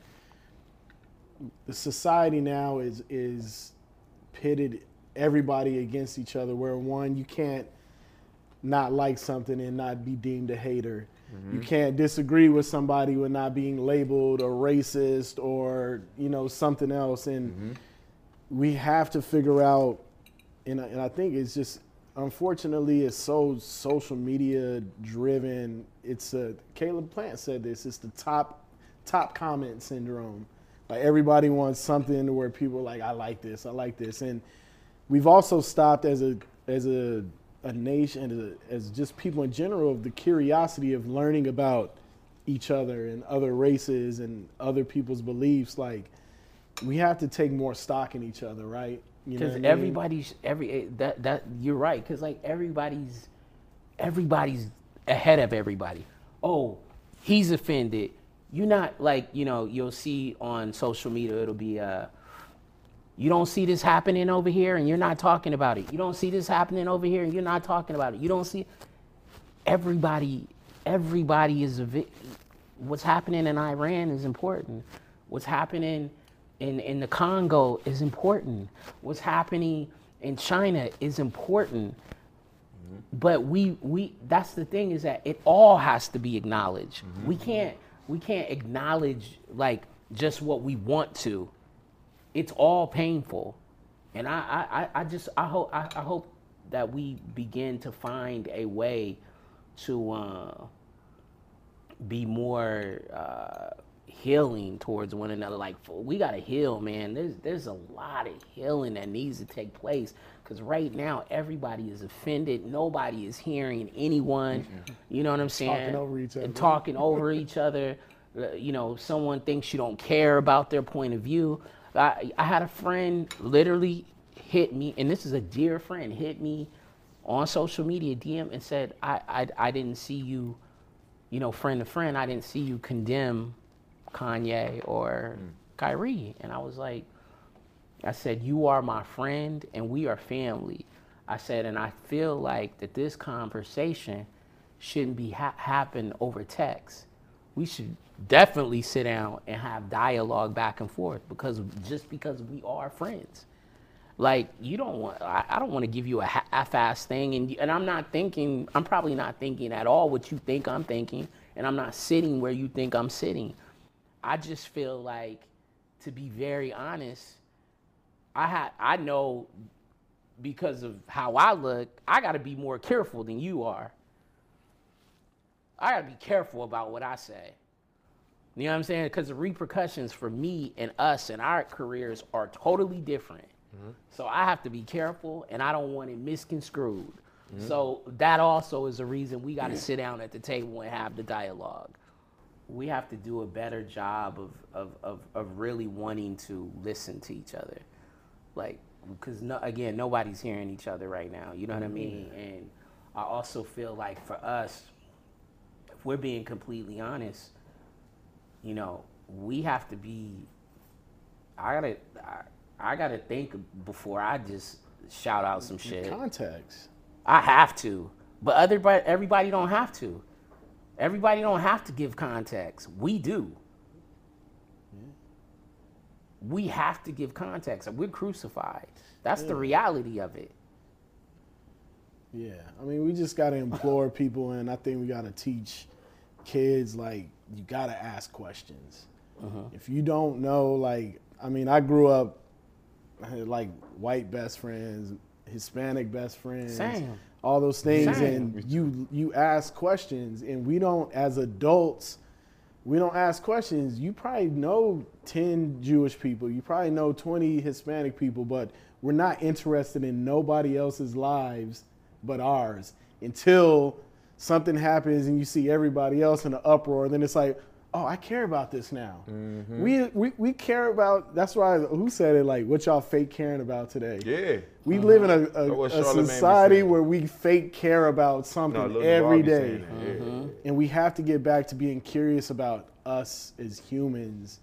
the society now is is pitted everybody against each other. Where one, you can't not like something and not be deemed a hater. Mm-hmm. You can't disagree with somebody with not being labeled a racist or you know something else. And mm-hmm. We have to figure out and I, and I think it's just unfortunately it's so social media driven. It's a Caleb Plant said this. It's the top top comment syndrome. Like everybody wants something where people are like, I like this, I like this, and we've also stopped as a as a a nation, as, as just people in general, of the curiosity of learning about each other and other races and other people's beliefs. Like we have to take more stock in each other, right? You know Because I mean? everybody's every eh, that that you're right. Because like everybody's everybody's ahead of everybody. Oh, he's offended. You're not like you know. You'll see on social media. It'll be uh, you don't see this happening over here, and you're not talking about it. You don't see this happening over here, and you're not talking about it. You don't see everybody. Everybody is a vi- what's happening in Iran is important. What's happening in, in the Congo is important. What's happening in China is important. But we we that's the thing is that it all has to be acknowledged. We can't we can't acknowledge like just what we want to. It's all painful. And I, I, I- I just I hope I, I hope that we begin to find a way to uh, be more uh, healing towards one another. Like we gotta heal, man. There's there's a lot of healing that needs to take place because right now everybody is offended. Nobody is hearing anyone. You know what I'm saying? Talking over each other. And talking over each other. Uh, You know, someone thinks you don't care about their point of view. I, I had a friend literally hit me, and this is a dear friend, hit me on social media DM and said, I, I, I didn't see you, you know, friend to friend, I didn't see you condemn Kanye or mm. Kyrie. And I was like, I said, You are my friend and we are family. I said, and I feel like that this conversation shouldn't be ha- happen over text. We should definitely sit down and have dialogue back and forth because just because we are friends. Like you don't want, I, I don't want to give you a ha- half-ass thing, and and I'm not thinking, I'm probably not thinking at all what you think I'm thinking, and I'm not sitting where you think I'm sitting. I just feel like, to be very honest, I had I know because of how I look, I got to be more careful than you are. I got to be careful about what I say. You know what I'm saying? Because the repercussions for me and us and our careers are totally different. Mm-hmm. So I have to be careful, and I don't want it misconstrued. Mm-hmm. So that also is a reason we got to sit down at the table and have the dialogue. We have to do a better job of, of, of, of really wanting to listen to each other. Like, because no, again, nobody's hearing each other right now. You know what I mean? And I also feel like for us, if we're being completely honest, you know, we have to be. I gotta, I, I gotta think before I just shout out some shit. Context. I have to, but everybody, everybody don't have to. Everybody don't have to give context. We do. We have to give context. We're crucified. That's the reality of it. Yeah, I mean, we just got to implore people, and I think we got to teach kids like you got to ask questions. Uh-huh. If you don't know, like, I mean, I grew up I had, like white best friends, Hispanic best friends, Same. All those things, Same. and you you ask questions, and we don't as adults. We don't ask questions. You probably know 10 Jewish people. You probably know 20 Hispanic people, but we're not interested in nobody else's lives but ours until something happens and you see everybody else in an uproar. And then it's like, oh, I care about this now. We, we we care about. That's why who said it? Like, what y'all fake caring about today? Yeah. We live in a, a, a society where we fake care about something No, Lil every Duval day. saying that. Mm-hmm. And we have to get back to being curious about us as humans,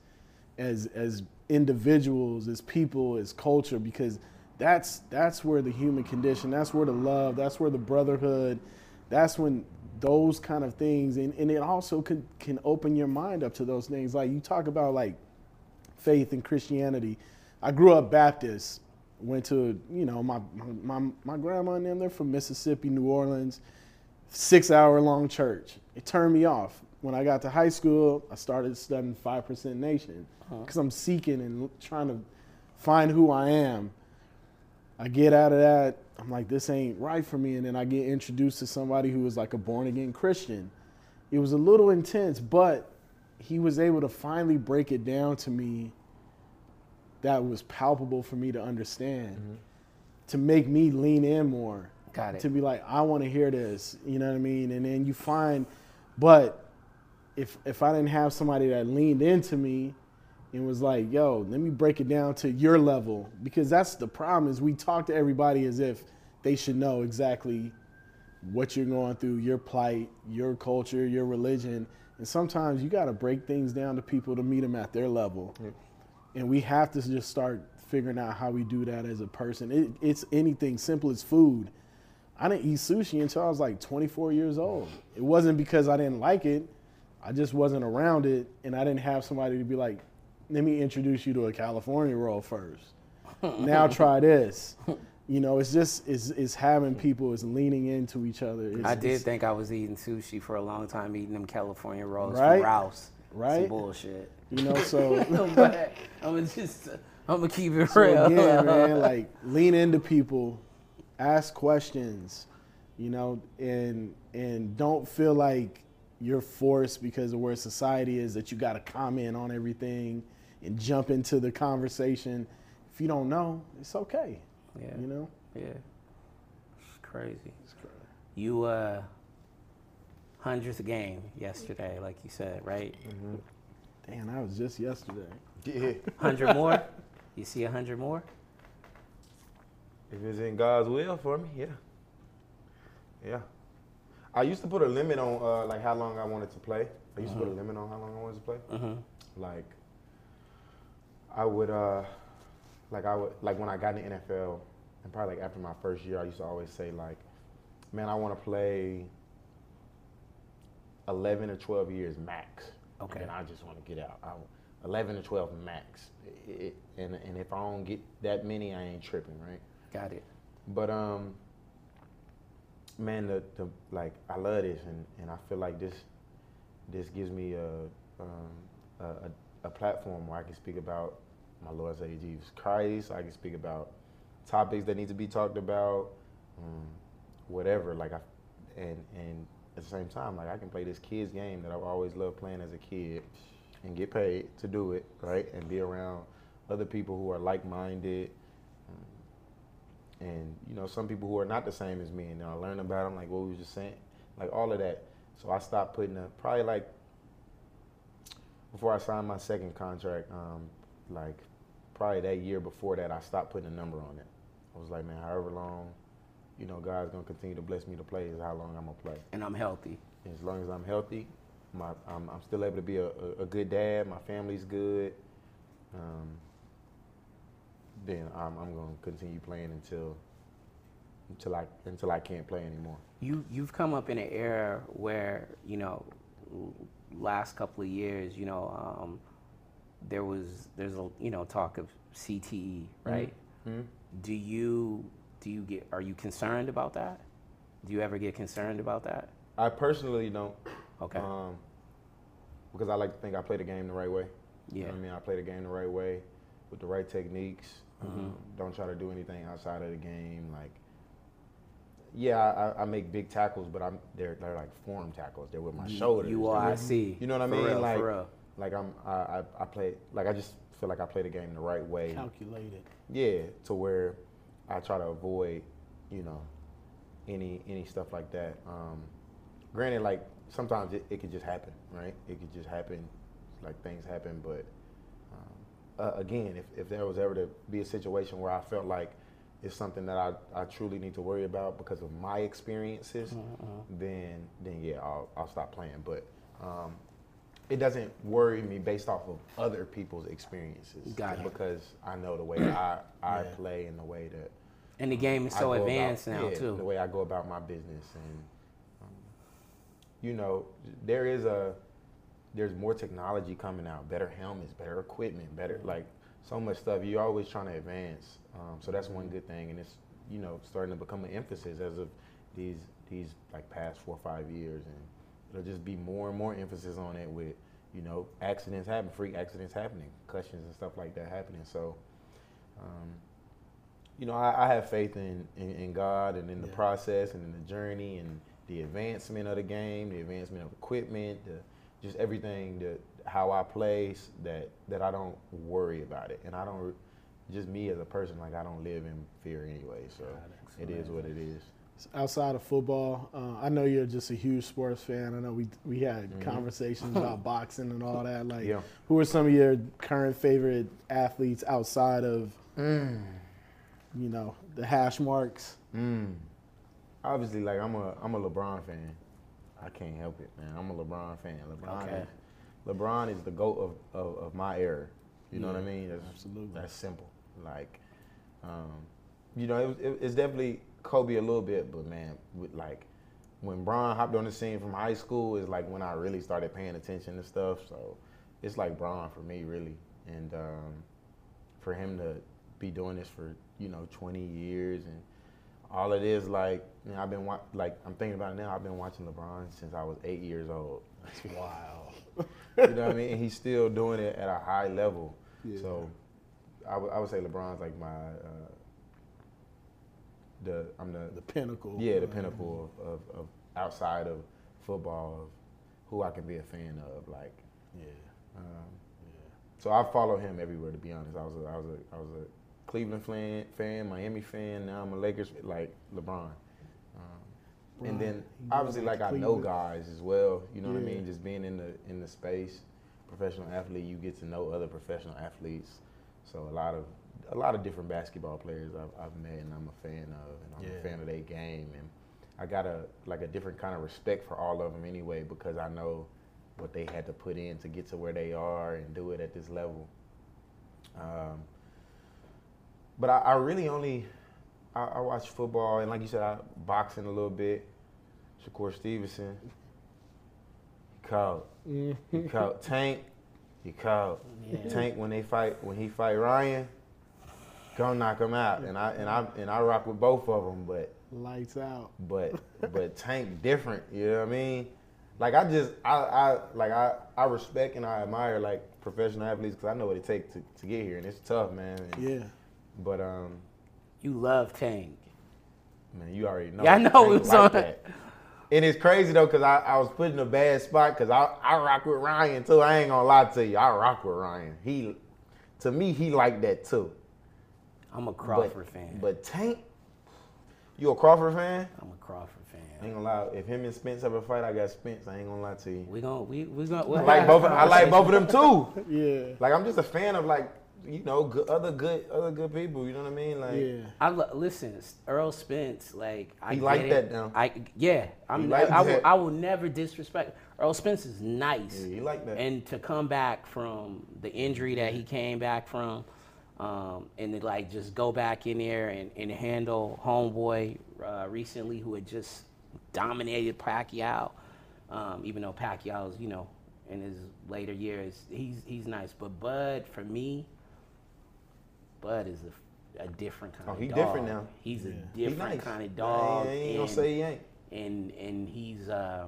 as as individuals, as people, as culture, because that's that's where the human condition, that's where the love, that's where the brotherhood, that's when those kind of things, and, and it also can can open your mind up to those things. Like you talk about like faith and Christianity. I grew up Baptist. Went to you know my my my grandma and them. They're from Mississippi, New Orleans. Six hour long church. It turned me off. When I got to high school, I started studying Five Percent Nation uh-huh. because I'm seeking and trying to find who I am. I get out of that. I'm like, this ain't right for me. And then I get introduced to somebody who was like a born again Christian. It was a little intense, but he was able to finally break it down to me that was palpable for me to understand, mm-hmm. to make me lean in more. Got it. To be like, I want to hear this. You know what I mean? And then you find, but if if I didn't have somebody that leaned into me and was like, "Yo, let me break it down to your level," because that's the problem is we talk to everybody as if they should know exactly what you're going through, your plight, your culture, your religion, and sometimes you got to break things down to people to meet them at their level. And we have to just start figuring out how we do that as a person. It, it's anything simple as food. I didn't eat sushi until I was like 24 years old. It wasn't because I didn't like it. I just wasn't around it, and I didn't have somebody to be like, "Let me introduce you to a California roll first. now try this." You know, it's just it's, it's having people, it's leaning into each other. It's, I did think I was eating sushi for a long time, eating them California rolls Right? from Rouse. Right? Some bullshit. you know, so but I'm gonna just, I'm gonna keep it So real. again, man, like lean into people, ask questions, you know, and and don't feel like you're forced because of where society is that you got to comment on everything and jump into the conversation. If you don't know, it's okay. Yeah. You know. Yeah. It's crazy. It's crazy. You uh hundredth game yesterday, like you said, right? Mm-hmm. Damn, that was just yesterday. Yeah. Hundred more? You see a hundred more? If it's in God's will for me, yeah. Yeah. I used to put a limit on uh, like how long I wanted to play. I used to put a limit on how long I wanted to play. Mm-hmm. Like I would uh like I would like when I got in the NFL and probably like after my first year I used to always say like, man, I want to play eleven or twelve years max. Okay. And I just want to get out. I, eleven to twelve max. It, and and if I don't get that many, I ain't tripping, right? Got it. But um, man, the, the like I love this, and, and I feel like this this gives me a um, a, a, a platform where I can speak about my Lord Savior Jesus Christ. I can speak about topics that need to be talked about, um, whatever. Like I and and at the same time, like I can play this kids game that I've always loved playing as a kid, and get paid to do it, right? And be around other people who are like-minded and you know some people who are not the same as me and i learn about them like what we was just saying like all of that so i stopped putting up probably like before i signed my second contract um, like probably that year before that i stopped putting a number on it i was like man however long you know god's to continue to bless me to play is how long i'm to play And I'm healthy. as long as i'm healthy my, I'm, I'm still able to be a, a, a good dad my family's good um, then I'm, I'm to continue playing until until I until I can't play anymore. You you've come up in an era where you know, last couple of years, you know, um, there was there's a you know talk of CTE, right? Do you do you get are you concerned about that? Do you ever get concerned about that? I personally don't. Okay. Um, because I like to think I play the game the right way. You know Yeah. what I mean? I play the game the right way with the right techniques. Mm-hmm. Um, don't try to do anything outside of the game. Like, yeah, I, I make big tackles, but I'm they're they're like form tackles. They're with my shoulders. You They're. I see. You know what I mean? real, for like, real. Like I'm I, I I play like I just feel like I play the game the right way. Calculated. Yeah, to where I try to avoid, you know, any any stuff like that. Um, granted, like sometimes it, it could just happen, right? It could just happen, like things happen. But um, uh, again, if, if there was ever to be a situation where I felt like it's something that I, I truly need to worry about because of my experiences, then then yeah, I'll I'll stop playing. But um, it doesn't worry me based off of other people's experiences. Got it. Because I know the way I, I Yeah. play and the way that And the game is so go about- advanced now yeah, too. The way I go about my business and um, you know, there is a there's more technology coming out, better helmets, better equipment, better like so much stuff. You're always trying to advance. Um, so that's one good thing, and it's you know starting to become an emphasis as of these these like past four or five years, and it'll just be more and more emphasis on it with you know accidents happen, freak accidents happening, concussions and stuff like that happening. So. Um, you know, I, I have faith in, in, in God and in the Yeah. process and in the journey and the advancement of the game, the advancement of equipment, the, just everything that how I play that that I don't worry about it and I don't just me as a person, like I don't live in fear anyway. So it is what it is. Outside of football, uh, I know you're just a huge sports fan. I know we we had conversations about boxing and all that. Like, Mm-hmm. Yeah. who are some of your current favorite athletes outside of, Mm. you know, the hash marks? Obviously, like I'm a I'm a LeBron fan. I can't help it, man. I'm a LeBron fan. LeBron Okay. is LeBron is the goat of, of, of my era. You know what I mean? That's, absolutely. That's simple. Like, um, you know, it it, it's definitely Kobe a little bit, but man, with like when Bron hopped on the scene from high school is like when I really started paying attention to stuff. So it's like Bron for me, really, and um, for him to be doing this for you know 20 years and all it is like you know, I've been wa- like I'm thinking about it now. I've been watching LeBron since I was eight years old. That's wild. you know what I mean? And he's still doing it at a high level. Yeah. So I would would say LeBron's like my uh, the I'm the, The pinnacle. yeah the pinnacle of, of, of outside of football of who I can be a fan of like Yeah. um, so I follow him everywhere. To be honest, I was a, I was a, I was a Cleveland fan, fan, Miami fan. Now I'm a Lakers like LeBron. Um, and then obviously, like I know guys as well. You know what I mean? Just being in the in the space, professional athlete, you get to know other professional athletes. So a lot of a lot of different basketball players I've, I've met and I'm a fan of, and I'm Yeah. a fan of their game, and I got a like a different kind of respect for all of them anyway because I know what they had to put in to get to where they are and do it at this level. Um, but I, I really only I, I watch football and like you said, I boxing a little bit. Shakur Stevenson, he called. He called Tank. He called Tank when they fight when he fight Ryan. Go knock him out, and I and I and I rock with both of them, but Lights out. but but Tank different. You know what I mean? Like I just I, I like I, I respect and I admire like professional athletes because I know what it takes to, to get here and it's tough, man. And- Yeah. But um, You love Tank. man, you already know. Yeah, I know Tank it was on- that. And it's crazy though because I, I was put in a bad spot because I I rock with Ryan too. I ain't gonna lie to you, I rock with Ryan. He, to me, he like that too. I'm a But- Crawford fan. But Tank, you a Crawford fan? I'm a Crawford fan. I ain't fan. gonna lie. If him and Spence have a fight, I got Spence. I ain't gonna lie to you. We gon' we we gonna. I we'll like have both. a I like both of them too. Yeah. Like I'm just a fan of like you know good, other good other good people. You know what I mean? Like Yeah. I lo- listen, Errol Spence. Like I He like that now. I yeah. I'm. He like I, will. I will never disrespect. Errol Spence is nice. Yeah, he like that. And to come back from the injury that he came back from, um, and to like just go back in there and, and handle homeboy uh, recently who had just dominated Pacquiao. Um, even though Pacquiao's you know in his later years, he's he's nice. But Bud for me, Bud is a, a different kind Oh, of he dog. different now. He's a he different nice. kind of dog. I ain't, ain't and, gonna say he ain't. and and he's. Uh,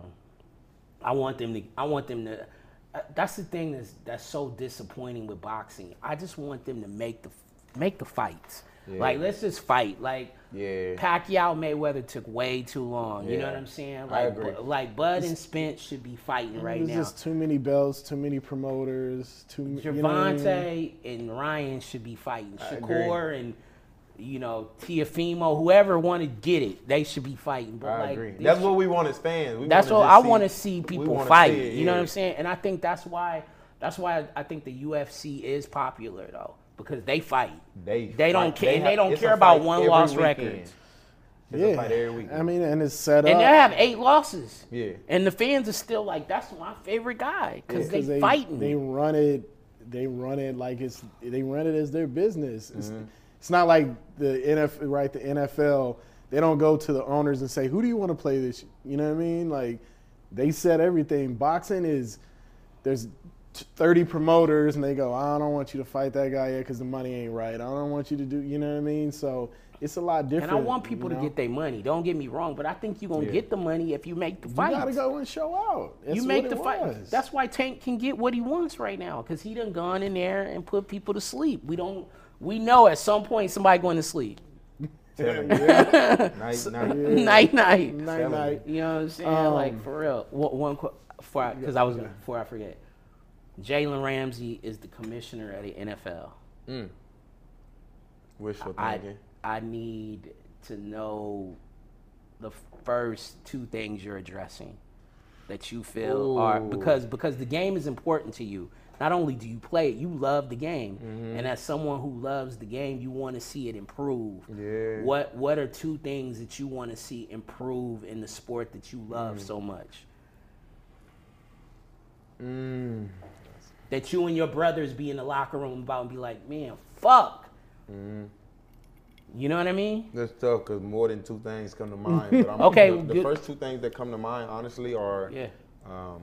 I want them to. I want them to. Uh, that's the thing that's that's so disappointing with boxing. I just want them to make the make the fights. Yeah. Like let's just fight. Like Yeah. Pacquiao Mayweather took way too long. You know what I'm saying? I Like agree. Bu- like Bud and Spence should be fighting right There's now. just too many belts, too many promoters, too m- you know I mean? Gervonta and Ryan should be fighting. I Shakur and you know Teofimo, whoever want to get it, they should be fighting. But I like, agree. That's shit- what we want as fans. We that's what I want to see people wanna fight. see it, You know what. I'm saying? And I think that's why that's why I think the UFC is popular though because they fight. They They don't fight. care. and have- they don't care about one loss weekend. records. It's a Yeah. fight every weekend. I mean, and it's set up. And they have eight losses. Yeah. And the fans are still like, that's my favorite guy because they, 'cause they fighting. They run it. They run it like it's. They run it as their business. It's, Mm-hmm. it's not like the NFL. Right, the NFL. They don't go to the owners and say, "Who do you want to play this?" You know what I mean? Like, they set everything. Boxing is there's 30 promoters and they go, I don't want you to fight that guy yet because the money ain't right. I don't want you to do, you know what I mean? So it's a lot different. and I want people you to get their money. Don't get me wrong, but I think you're gonna Yeah. get the money if you make the fight. You gotta go and show out. That's you make what the it fight. was. That's why Tank can get what he wants right now because he done gone in there and put people to sleep. We don't. We know at some point somebody going to sleep. Telling you. Night, night. night night. night night. You know what I'm saying? Um, like for real. One, one before because I, was before I forget. Jalen Ramsey is the commissioner at the NFL. Wishful I thinking. I need to know the first two things you're addressing that you feel are because because the game is important to you. Not only do you play it, you love the game, Mm-hmm. and as someone who loves the game, you want to see it improve. Yeah. What What are two things that you want to see improve in the sport that you love Mm. so much? Mm. That you and your brothers be in the locker room about and be like, man, fuck. Mm-hmm. You know what I mean? That's tough because more than two things come to mind. But I'm, Okay, the, the first two things that come to mind, honestly, are Yeah. um,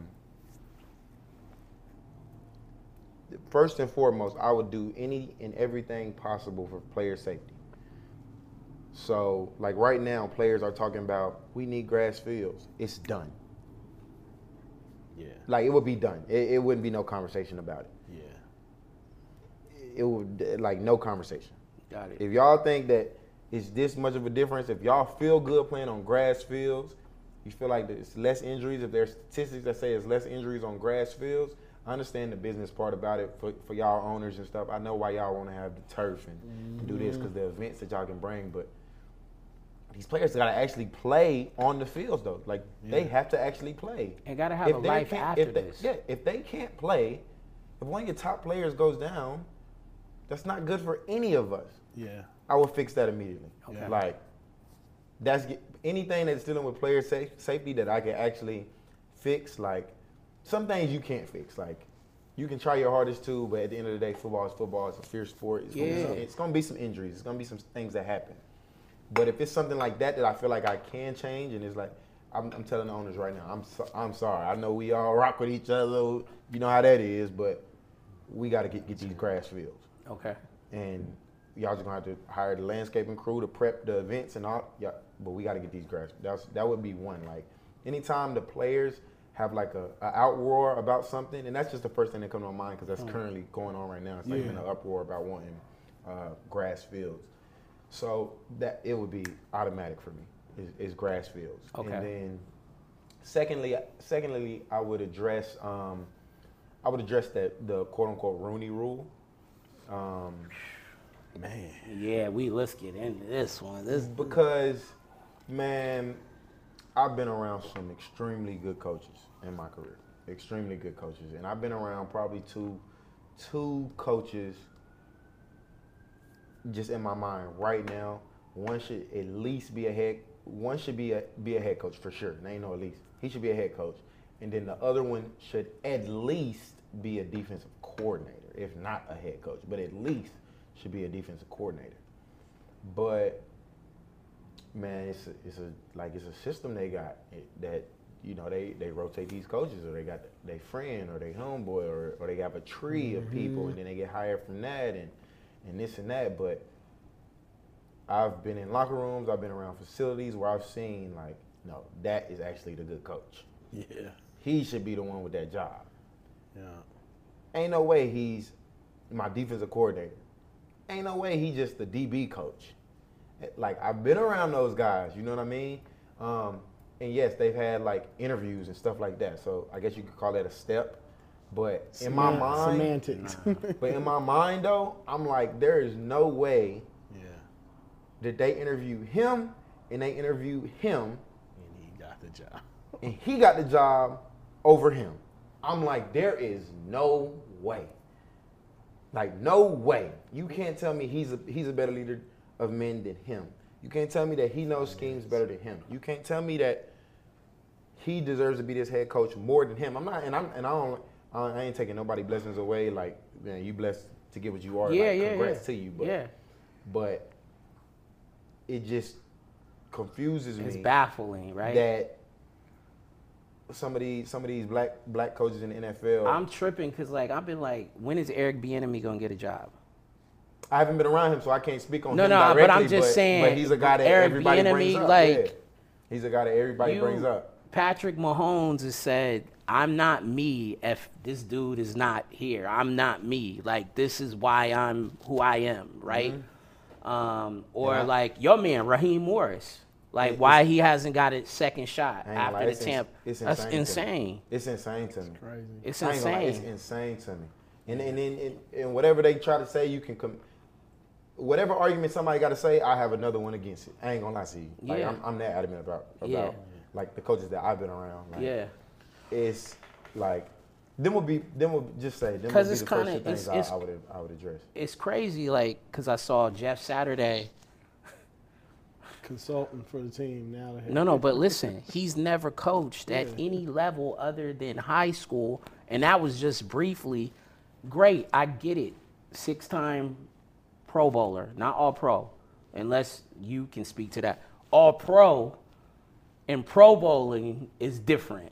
first and foremost, I would do any and everything possible for player safety. So, like right now, players are talking about we need grass fields. It's done. Yeah. Like it would be done. It, it wouldn't be no conversation about it. Yeah. It would like no conversation. Got it. If y'all think that it's this much of a difference, if y'all feel good playing on grass fields, you feel like there's less injuries. If there's statistics that say it's less injuries on grass fields, I understand the business part about it for, for y'all owners and stuff. I know why y'all want to have the turf and, and do this because the mm-hmm. events that y'all can bring, but these players got to actually play on the fields though. Like they have to actually play. And gotta have a they life after if they, this. Yeah, if they can't play, if one of your top players goes down, that's not good for any of us. Yeah. I will fix that immediately. Okay. Like that's anything that's dealing with player safe, safety that I can actually fix. Like some things you can't fix. Like you can try your hardest to, but at the end of the day, football is football. It's a fierce sport. It's, gonna, be Yeah. some, it's gonna be some injuries. It's gonna be some things that happen. But if it's something like that that I feel like I can change, and it's like I'm, I'm telling the owners right now, I'm so, I'm sorry. I know we all rock with each other. You know how that is, but we got to get get these grass fields Okay. and y'all just gonna have to hire the landscaping crew to prep the events and all. Yeah, but we got to get these grass. That's that would be one. Like anytime the players have like a, a outroar about something, and that's just the first thing that comes to my mind because that's currently going on right now. It's like Yeah. an uproar about wanting uh, grass fields. So that it would be automatic for me is, is grass fields. Okay. And then secondly, secondly, I would address um, I would address that the quote unquote Rooney rule. Um, Man. Yeah, we let's get into this one. This because, man, I've been around some extremely good coaches in my career. Extremely good coaches, and I've been around probably two, two coaches. Just in my mind right now, one should at least be a head. One should be a be a head coach for sure. There ain't no at least. He should be a head coach, and then the other one should at least be a defensive coordinator, if not a head coach, but at least should be a defensive coordinator. But man, it's a, it's a like it's a system they got it- that you know they they rotate these coaches or they got their friend or their homeboy or or they have a tree of people and mm-hmm. then they get hired from that and and this and that. But I've been in locker rooms, I've been around facilities where I've seen like no, that is actually the good coach. Yeah. He should be the one with that job. Yeah. Ain't no way he's my defensive coordinator. Ain't no way he just the DB coach. Like I've been around those guys, you know what I mean? Um, and yes, they've had like interviews and stuff like that. So I guess you could call that a step. But in my Semant- mind, Semantics. but in my mind though, I'm like, there is no way yeah. that they interview him and they interview him And he got the job. and he got the job over him. I'm like, there is no way. Like, no way. You can't tell me he's a he's a better leader of men than him. You can't tell me that he knows schemes better than him. You can't tell me that he deserves to be this head coach more than him. I'm not, and I'm, and I don't, I ain't taking nobody blessings away. Like, man, you blessed to get what you are. yeah, like, yeah, congrats yeah. to you. But, yeah, but it just confuses me. it's baffling, right? that some of these some of these black black coaches in the NFL. I'm tripping because like I've been like, when is Eric Bieniemy gonna get a job? I haven't been around him, so I can't speak on No, him no, directly. but I'm just saying, But he's a guy that Eric everybody brings up. like, yeah. he's a guy that everybody You- brings up. Patrick Mahomes has said, "I'm not me if this dude is not here. I'm not me. Like this is why I'm who I am, right?" Um, or Mm-hmm. Yeah. like your man Raheem Morris, like It- why he hasn't got a second shot I ain't gonna after lie, the it's ins- Tampa. It's That's insane. to insane. It's insane to me. Crazy. It's I ain't lie, insane. It's insane to me. And and, and, and and whatever they try to say, you can. Com- whatever argument somebody got to say, I have another one against it. I ain't gonna lie to you. Like Yeah. I'm, I'm that adamant about about Yeah. like the coaches that I've been around. Like, Yeah. it's like them would be them would just say them would 'Cause be it's the first kinda- two things it's- it's- I, I would I would address. It's crazy, like, because I saw Jeff Saturday. Consultant for the team now. that- No, no, but listen, he's never coached at any level other than high school, and that was just briefly. Great, I get it. Six time Pro Bowler, not all pro, unless you can speak to that. All pro and Pro Bowling is different.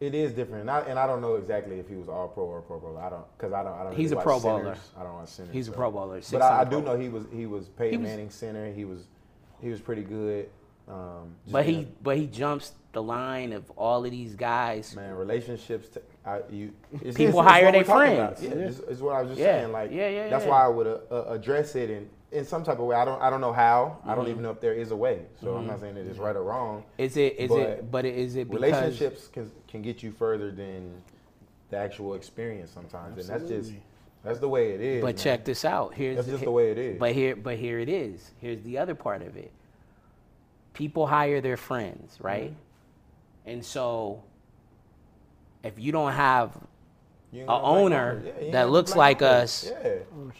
It is different, and I, and I don't know exactly if he was all pro or pro bowler. I don't because I don't I don't. He's really a Pro Bowler. I don't watch centers. He's a. Pro Bowler, But I, I do know he was he was Peyton He was- Manning center. He was he was pretty good. Um, But he but he jumps the line of all of these guys. man relationships. T- I, you it's People it's hire their we're talking about. friends. Yeah, it's, it's what I was just Yeah. saying. Like Yeah, yeah, that's yeah. why I would uh, uh, address it in in some type of way. I don't I don't know how. I Mm-hmm. don't even know if there is a way. So I'm not saying that it's right or wrong. Is it is But it but is it because relationships can can get you further than the actual experience sometimes, and that's just that's the way it is. But man. check this out. Here's That's just the way it is. But here, but here it is. Here's the other part of it. People hire their friends, right? Mm-hmm. And so, if you don't have You a ain't gonna black owner numbers. Yeah, that looks like numbers. us, yeah, Oh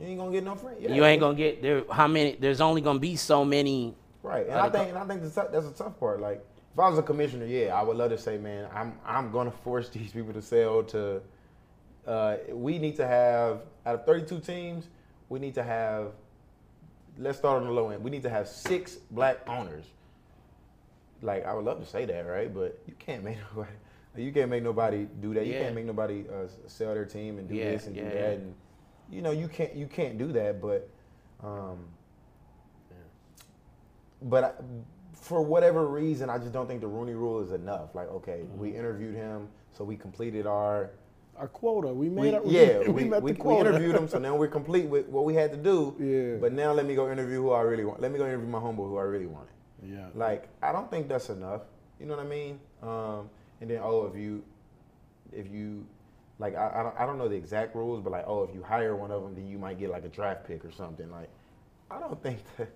you ain't gonna get no friends. Yeah. you ain't gonna get there. How many? There's only gonna be so many. right. And Gotta I think and I think that's, that's a tough part. Like if I was a commissioner, yeah, I would love to say, man, I'm I'm gonna force these people to sell to. Uh, we need to have out of 32 teams, we need to have. Let's start on the low end. We need to have six black owners. Like I would love to say that, right? But you can't make nobody. You can't make nobody do that. You Yeah. can't make nobody uh, sell their team and do Yeah, this and do that. yeah. And you know, you can't you can't do that. But um, but I, for whatever reason, I just don't think the Rooney Rule is enough. Like, okay, we Mm-hmm. interviewed him, so we completed our. Our quota. We We, made. our, yeah, we, we, met we, the we interviewed him, so now we're complete with what we had to do. Yeah. But now let me go interview who I really want. Let me go interview my homeboy who I really wanted. Yeah. Like, I don't think that's enough. You know what I mean? Um, and then, oh, if you, if you, like, I, I, don't, I don't know the exact rules, but like, oh, if you hire one of them, then you might get like a draft pick or something. Like, I don't think that,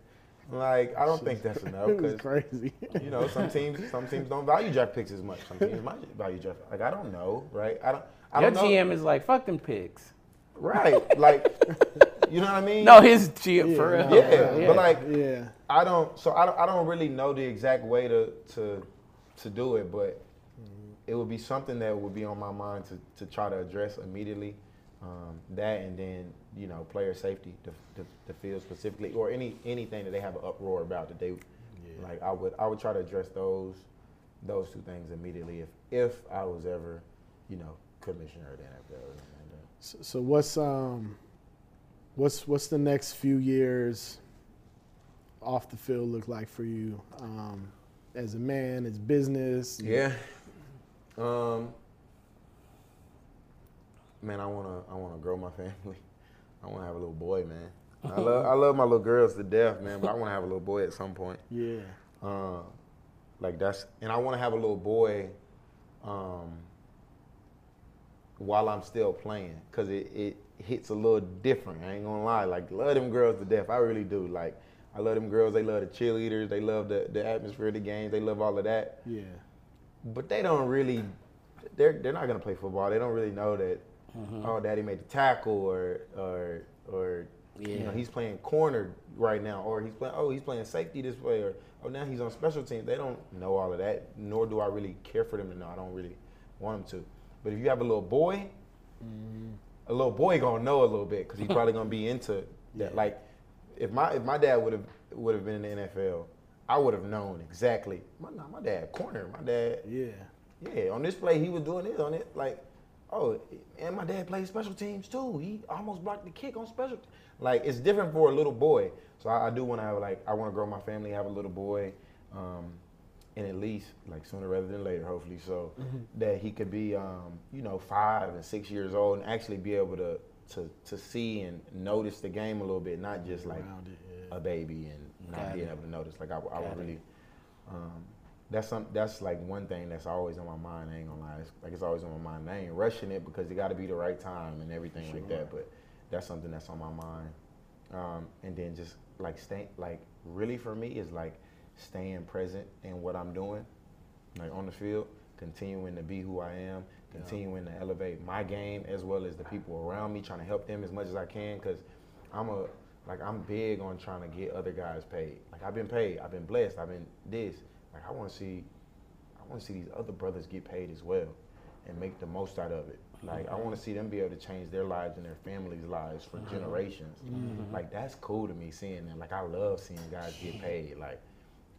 like, I don't think that's enough. Because was 'cause, crazy. you know, some teams, some teams don't value draft picks as much. Some teams might value draft. Like, I don't know, right? I don't. I Your don't know. GM is like fuck them picks. right. Like, you know what I mean? No, his GM for real. Yeah, but like, yeah. I don't. So I don't. I don't really know the exact way to to to do it, but it would be something that would be on my mind to, to try to address immediately. Um, that and then you know player safety, the, the, the field specifically, or any anything that they have an uproar about that they like. I would I would try to address those those two things immediately if if I was ever you know commissioner of the NFL or like that. So, so what's um, what's what's the next few years off the field look like for you, um, as a man, as business? Yeah. Um. Man, I wanna I wanna grow my family. I wanna have a little boy, man. I love I love my little girls to death, man. But I wanna have a little boy at some point. Yeah. Uh, like that's and I wanna have a little boy. Um. While I'm still playing, cause it, it hits a little different. I ain't gonna lie. Like love them girls to death. I really do. Like I love them girls. They love the cheerleaders. They love the the atmosphere of the games. They love all of that Yeah. But they don't really they're they're not gonna play football. They don't really know that mm-hmm. oh daddy made the tackle or or or you know he's playing corner right now or he's playing oh he's playing safety this way or oh now he's on special teams. They don't know all of that, nor do I really care for them to know. I don't really want them to. But if you have a little boy, mm-hmm. a little boy gonna know a little bit because he's probably gonna be into that. Like if my if my dad would have would have been in the NFL, I would have known exactly. My, nah, my dad corner. My dad Yeah. yeah, on this play he was doing this on it. Like, oh, and my dad played special teams too. He almost blocked the kick on special. Like, it's different for a little boy. So I, I do want to have like I want to grow my family, have a little boy, um, and at least like sooner rather than later, hopefully, so that he could be, um, you know, five and six years old and actually be able to to to see and notice the game a little bit, not just like it, yeah. a baby and not being able to notice. Like I, I would really. Um, that's some. That's like one thing that's always on my mind. I ain't gonna lie. It's, like it's always on my mind. I ain't rushing it because it got to be the right time and everything like that. But that's something that's on my mind. um, and then just like stay like really for me is like staying present in what I'm doing, like on the field, continuing to be who I am, continuing to elevate my game as well as the people around me, trying to help them as much as I can, because I'm a like I'm big on trying to get other guys paid. Like I've been paid, I've been blessed, I've been this. Like I want to see, I want to see these other brothers get paid as well, and make the most out of it. Like I want to see them be able to change their lives and their families' lives for uh-huh. generations. Mm-hmm. Like that's cool to me seeing that. Like I love seeing guys get paid. Like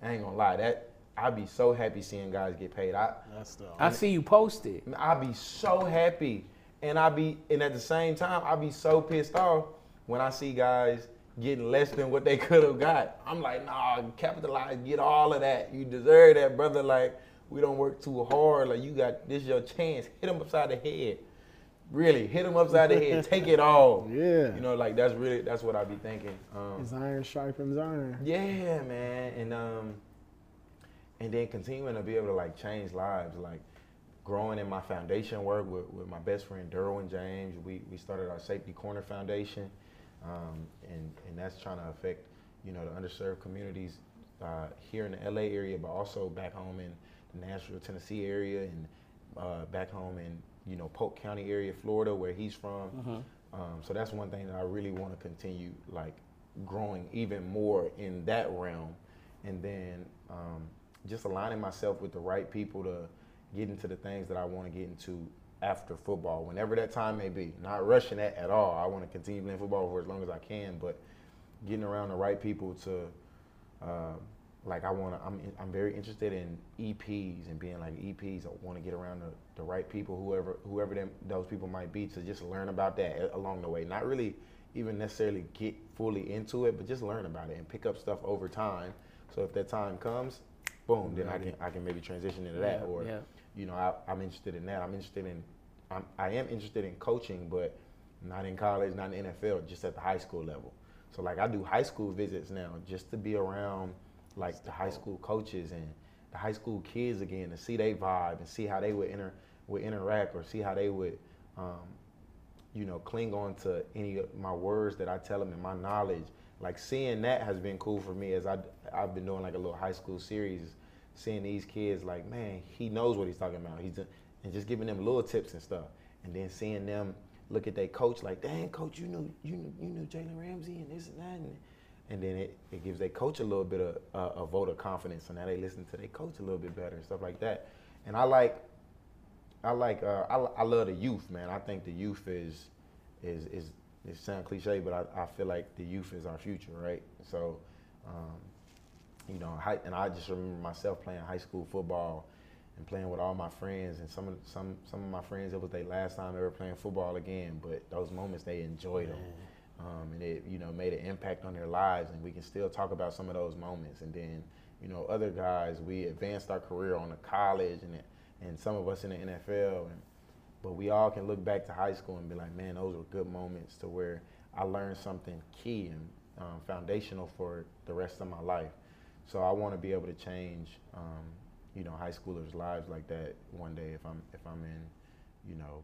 I ain't gonna lie, that I'd be so happy seeing guys get paid. I That's the I see you posted. I'd be so happy, and I'd be and at the same time I'd be so pissed off when I see guys getting less than what they could have got. I'm like, nah, capitalize, get all of that. You deserve that, brother. Like we don't work too hard. Like you got this your chance. Hit them upside the head. Really, hit them upside the head. Take it all. Yeah. You know, like that's really that's what I be thinking. Um, Is iron sharpens iron. yeah, man, and um, and then continuing to be able to like change lives, like growing in my foundation work with, with my best friend Derwin James. We we started our Safety Corner Foundation, um, and and that's trying to affect you know the underserved communities uh, here in the LA area, but also back home in the Nashville, Tennessee area, and uh, back home in you know Polk County area, Florida, where he's from. Um, so that's one thing that I really want to continue like growing even more in that realm, and then um, just aligning myself with the right people to get into the things that I want to get into after football, whenever that time may be. Not rushing that at all. I want to continue playing football for as long as I can, but getting around the right people to uh, like I want to. I'm I'm very interested in EPs and being like EPs. I want to get around the, the right people, whoever whoever them, those people might be, to just learn about that along the way. Not really even necessarily get fully into it, but just learn about it and pick up stuff over time. So if that time comes, boom, then I can I can maybe transition into that. Yeah, or yeah. You know, I, I'm interested in that. I'm interested in I'm, I am interested in coaching, but not in college, not in NFL, just at the high school level. So like I do high school visits now just to be around like the high school coaches and the high school kids again to see they vibe and see how they would inter would interact or see how they would um, you know cling on to any of my words that I tell them and my knowledge. Like seeing that has been cool for me as I I've been doing like a little high school series, seeing these kids like man he knows what he's talking about. He's and just giving them little tips and stuff, and then seeing them look at their coach like, dang coach, you knew you knew you knew Jalen Ramsey and this and that, and, and then it, it gives their coach a little bit of uh, a vote of confidence, so now they listen to their coach a little bit better and stuff like that. And I like I like uh, I, I love the youth, man. I think the youth is is is it sound cliche, but I, I feel like the youth is our future, right? So, um, you know, hi- and I just remember myself playing high school football and playing with all my friends, and some of some some of my friends it was their last time ever playing football again, but those moments they enjoyed them, um, and it you know made an impact on their lives, and we can still talk about some of those moments, and then you know other guys we advanced our career on the college and and some of us in the NFL and but we all can look back to high school and be like, man, those were good moments to where I learned something key and um, foundational for the rest of my life. So I want to be able to change, um, you know, high schoolers' lives like that one day if I'm if I'm in, you know,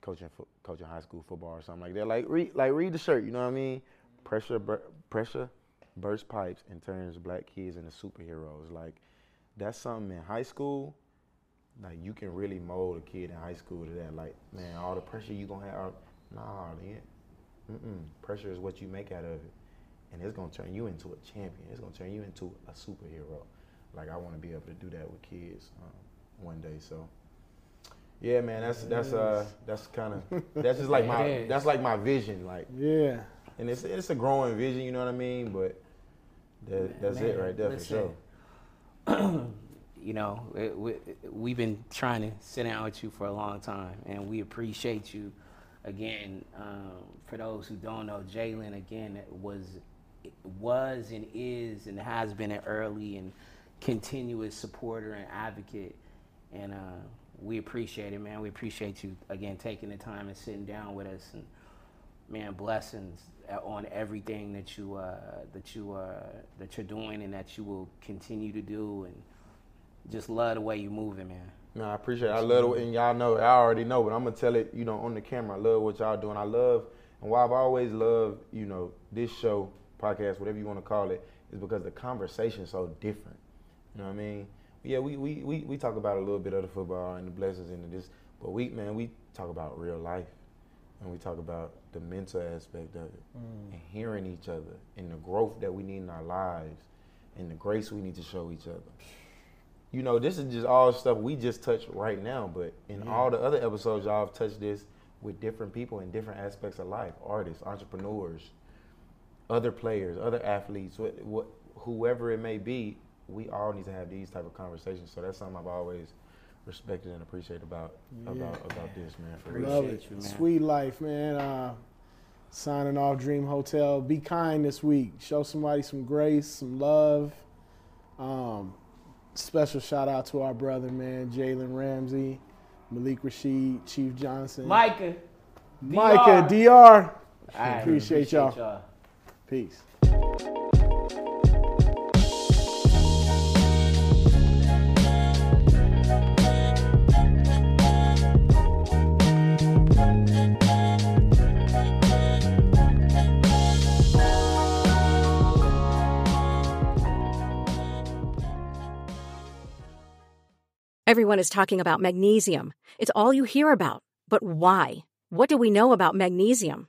coaching fo- coaching high school football or something like that. Like read like read the shirt, you know what I mean? Pressure bur- pressure burst pipes and turns black kids into superheroes. Like that's something in high school like you can really mold a kid in high school to that. Like, man, all the pressure you gonna have, nah, man. Mm-mm. Pressure is what you make out of it, and it's gonna turn you into a champion. It's gonna turn you into a superhero. Like I want to be able to do that with kids um, one day. So, yeah, man, that's that's uh that's kind of that's just like my is. that's like my vision. Like, Yeah. and it's it's a growing vision. You know what I mean? But that, that's it right there listen. for sure. you know, it, we, we've been trying to sit down with you for a long time, and we appreciate you. Again, um, for those who don't know, Jalen again was was and is and has been an early and continuous supporter and advocate, and uh, we appreciate it, man. We appreciate you again taking the time and sitting down with us, and man, blessings on everything that you uh, that you uh, that you're doing and that you will continue to do, and just love the way you're moving, man. No, I appreciate it. I love it, and y'all know, I already know, but I'm gonna tell it, you know, on the camera. I love what y'all doing. I love And why I've always loved, you know, this show, podcast, whatever you want to call it, is because the conversation is so different. You know what I mean? Yeah, we, we, we, we talk about a little bit of the football and the blessings and this, but we man, we talk about real life. And we talk about the mental aspect of it Mm. and hearing each other and the growth that we need in our lives and the grace we need to show each other. You know, this is just all stuff we just touched right now, but in all the other episodes, y'all have touched this with different people in different aspects of life artists, entrepreneurs, other players, other athletes, what, what, whoever it may be. We all need to have these type of conversations. So that's something I've always respected and appreciated about about about this, man. For. Love it. you, man. Suite Life, man. Uh, signing off Dream Hotel. Be kind this week. Show somebody some grace, some love. Um, special shout out to our brother, man, Jalen Ramsey, Malik Rashid, Chief Johnson, Micah. Micah, DR. Dr. All right, Appreciate y'all. Peace. Everyone is talking about magnesium. It's all you hear about. But why? What do we know about magnesium?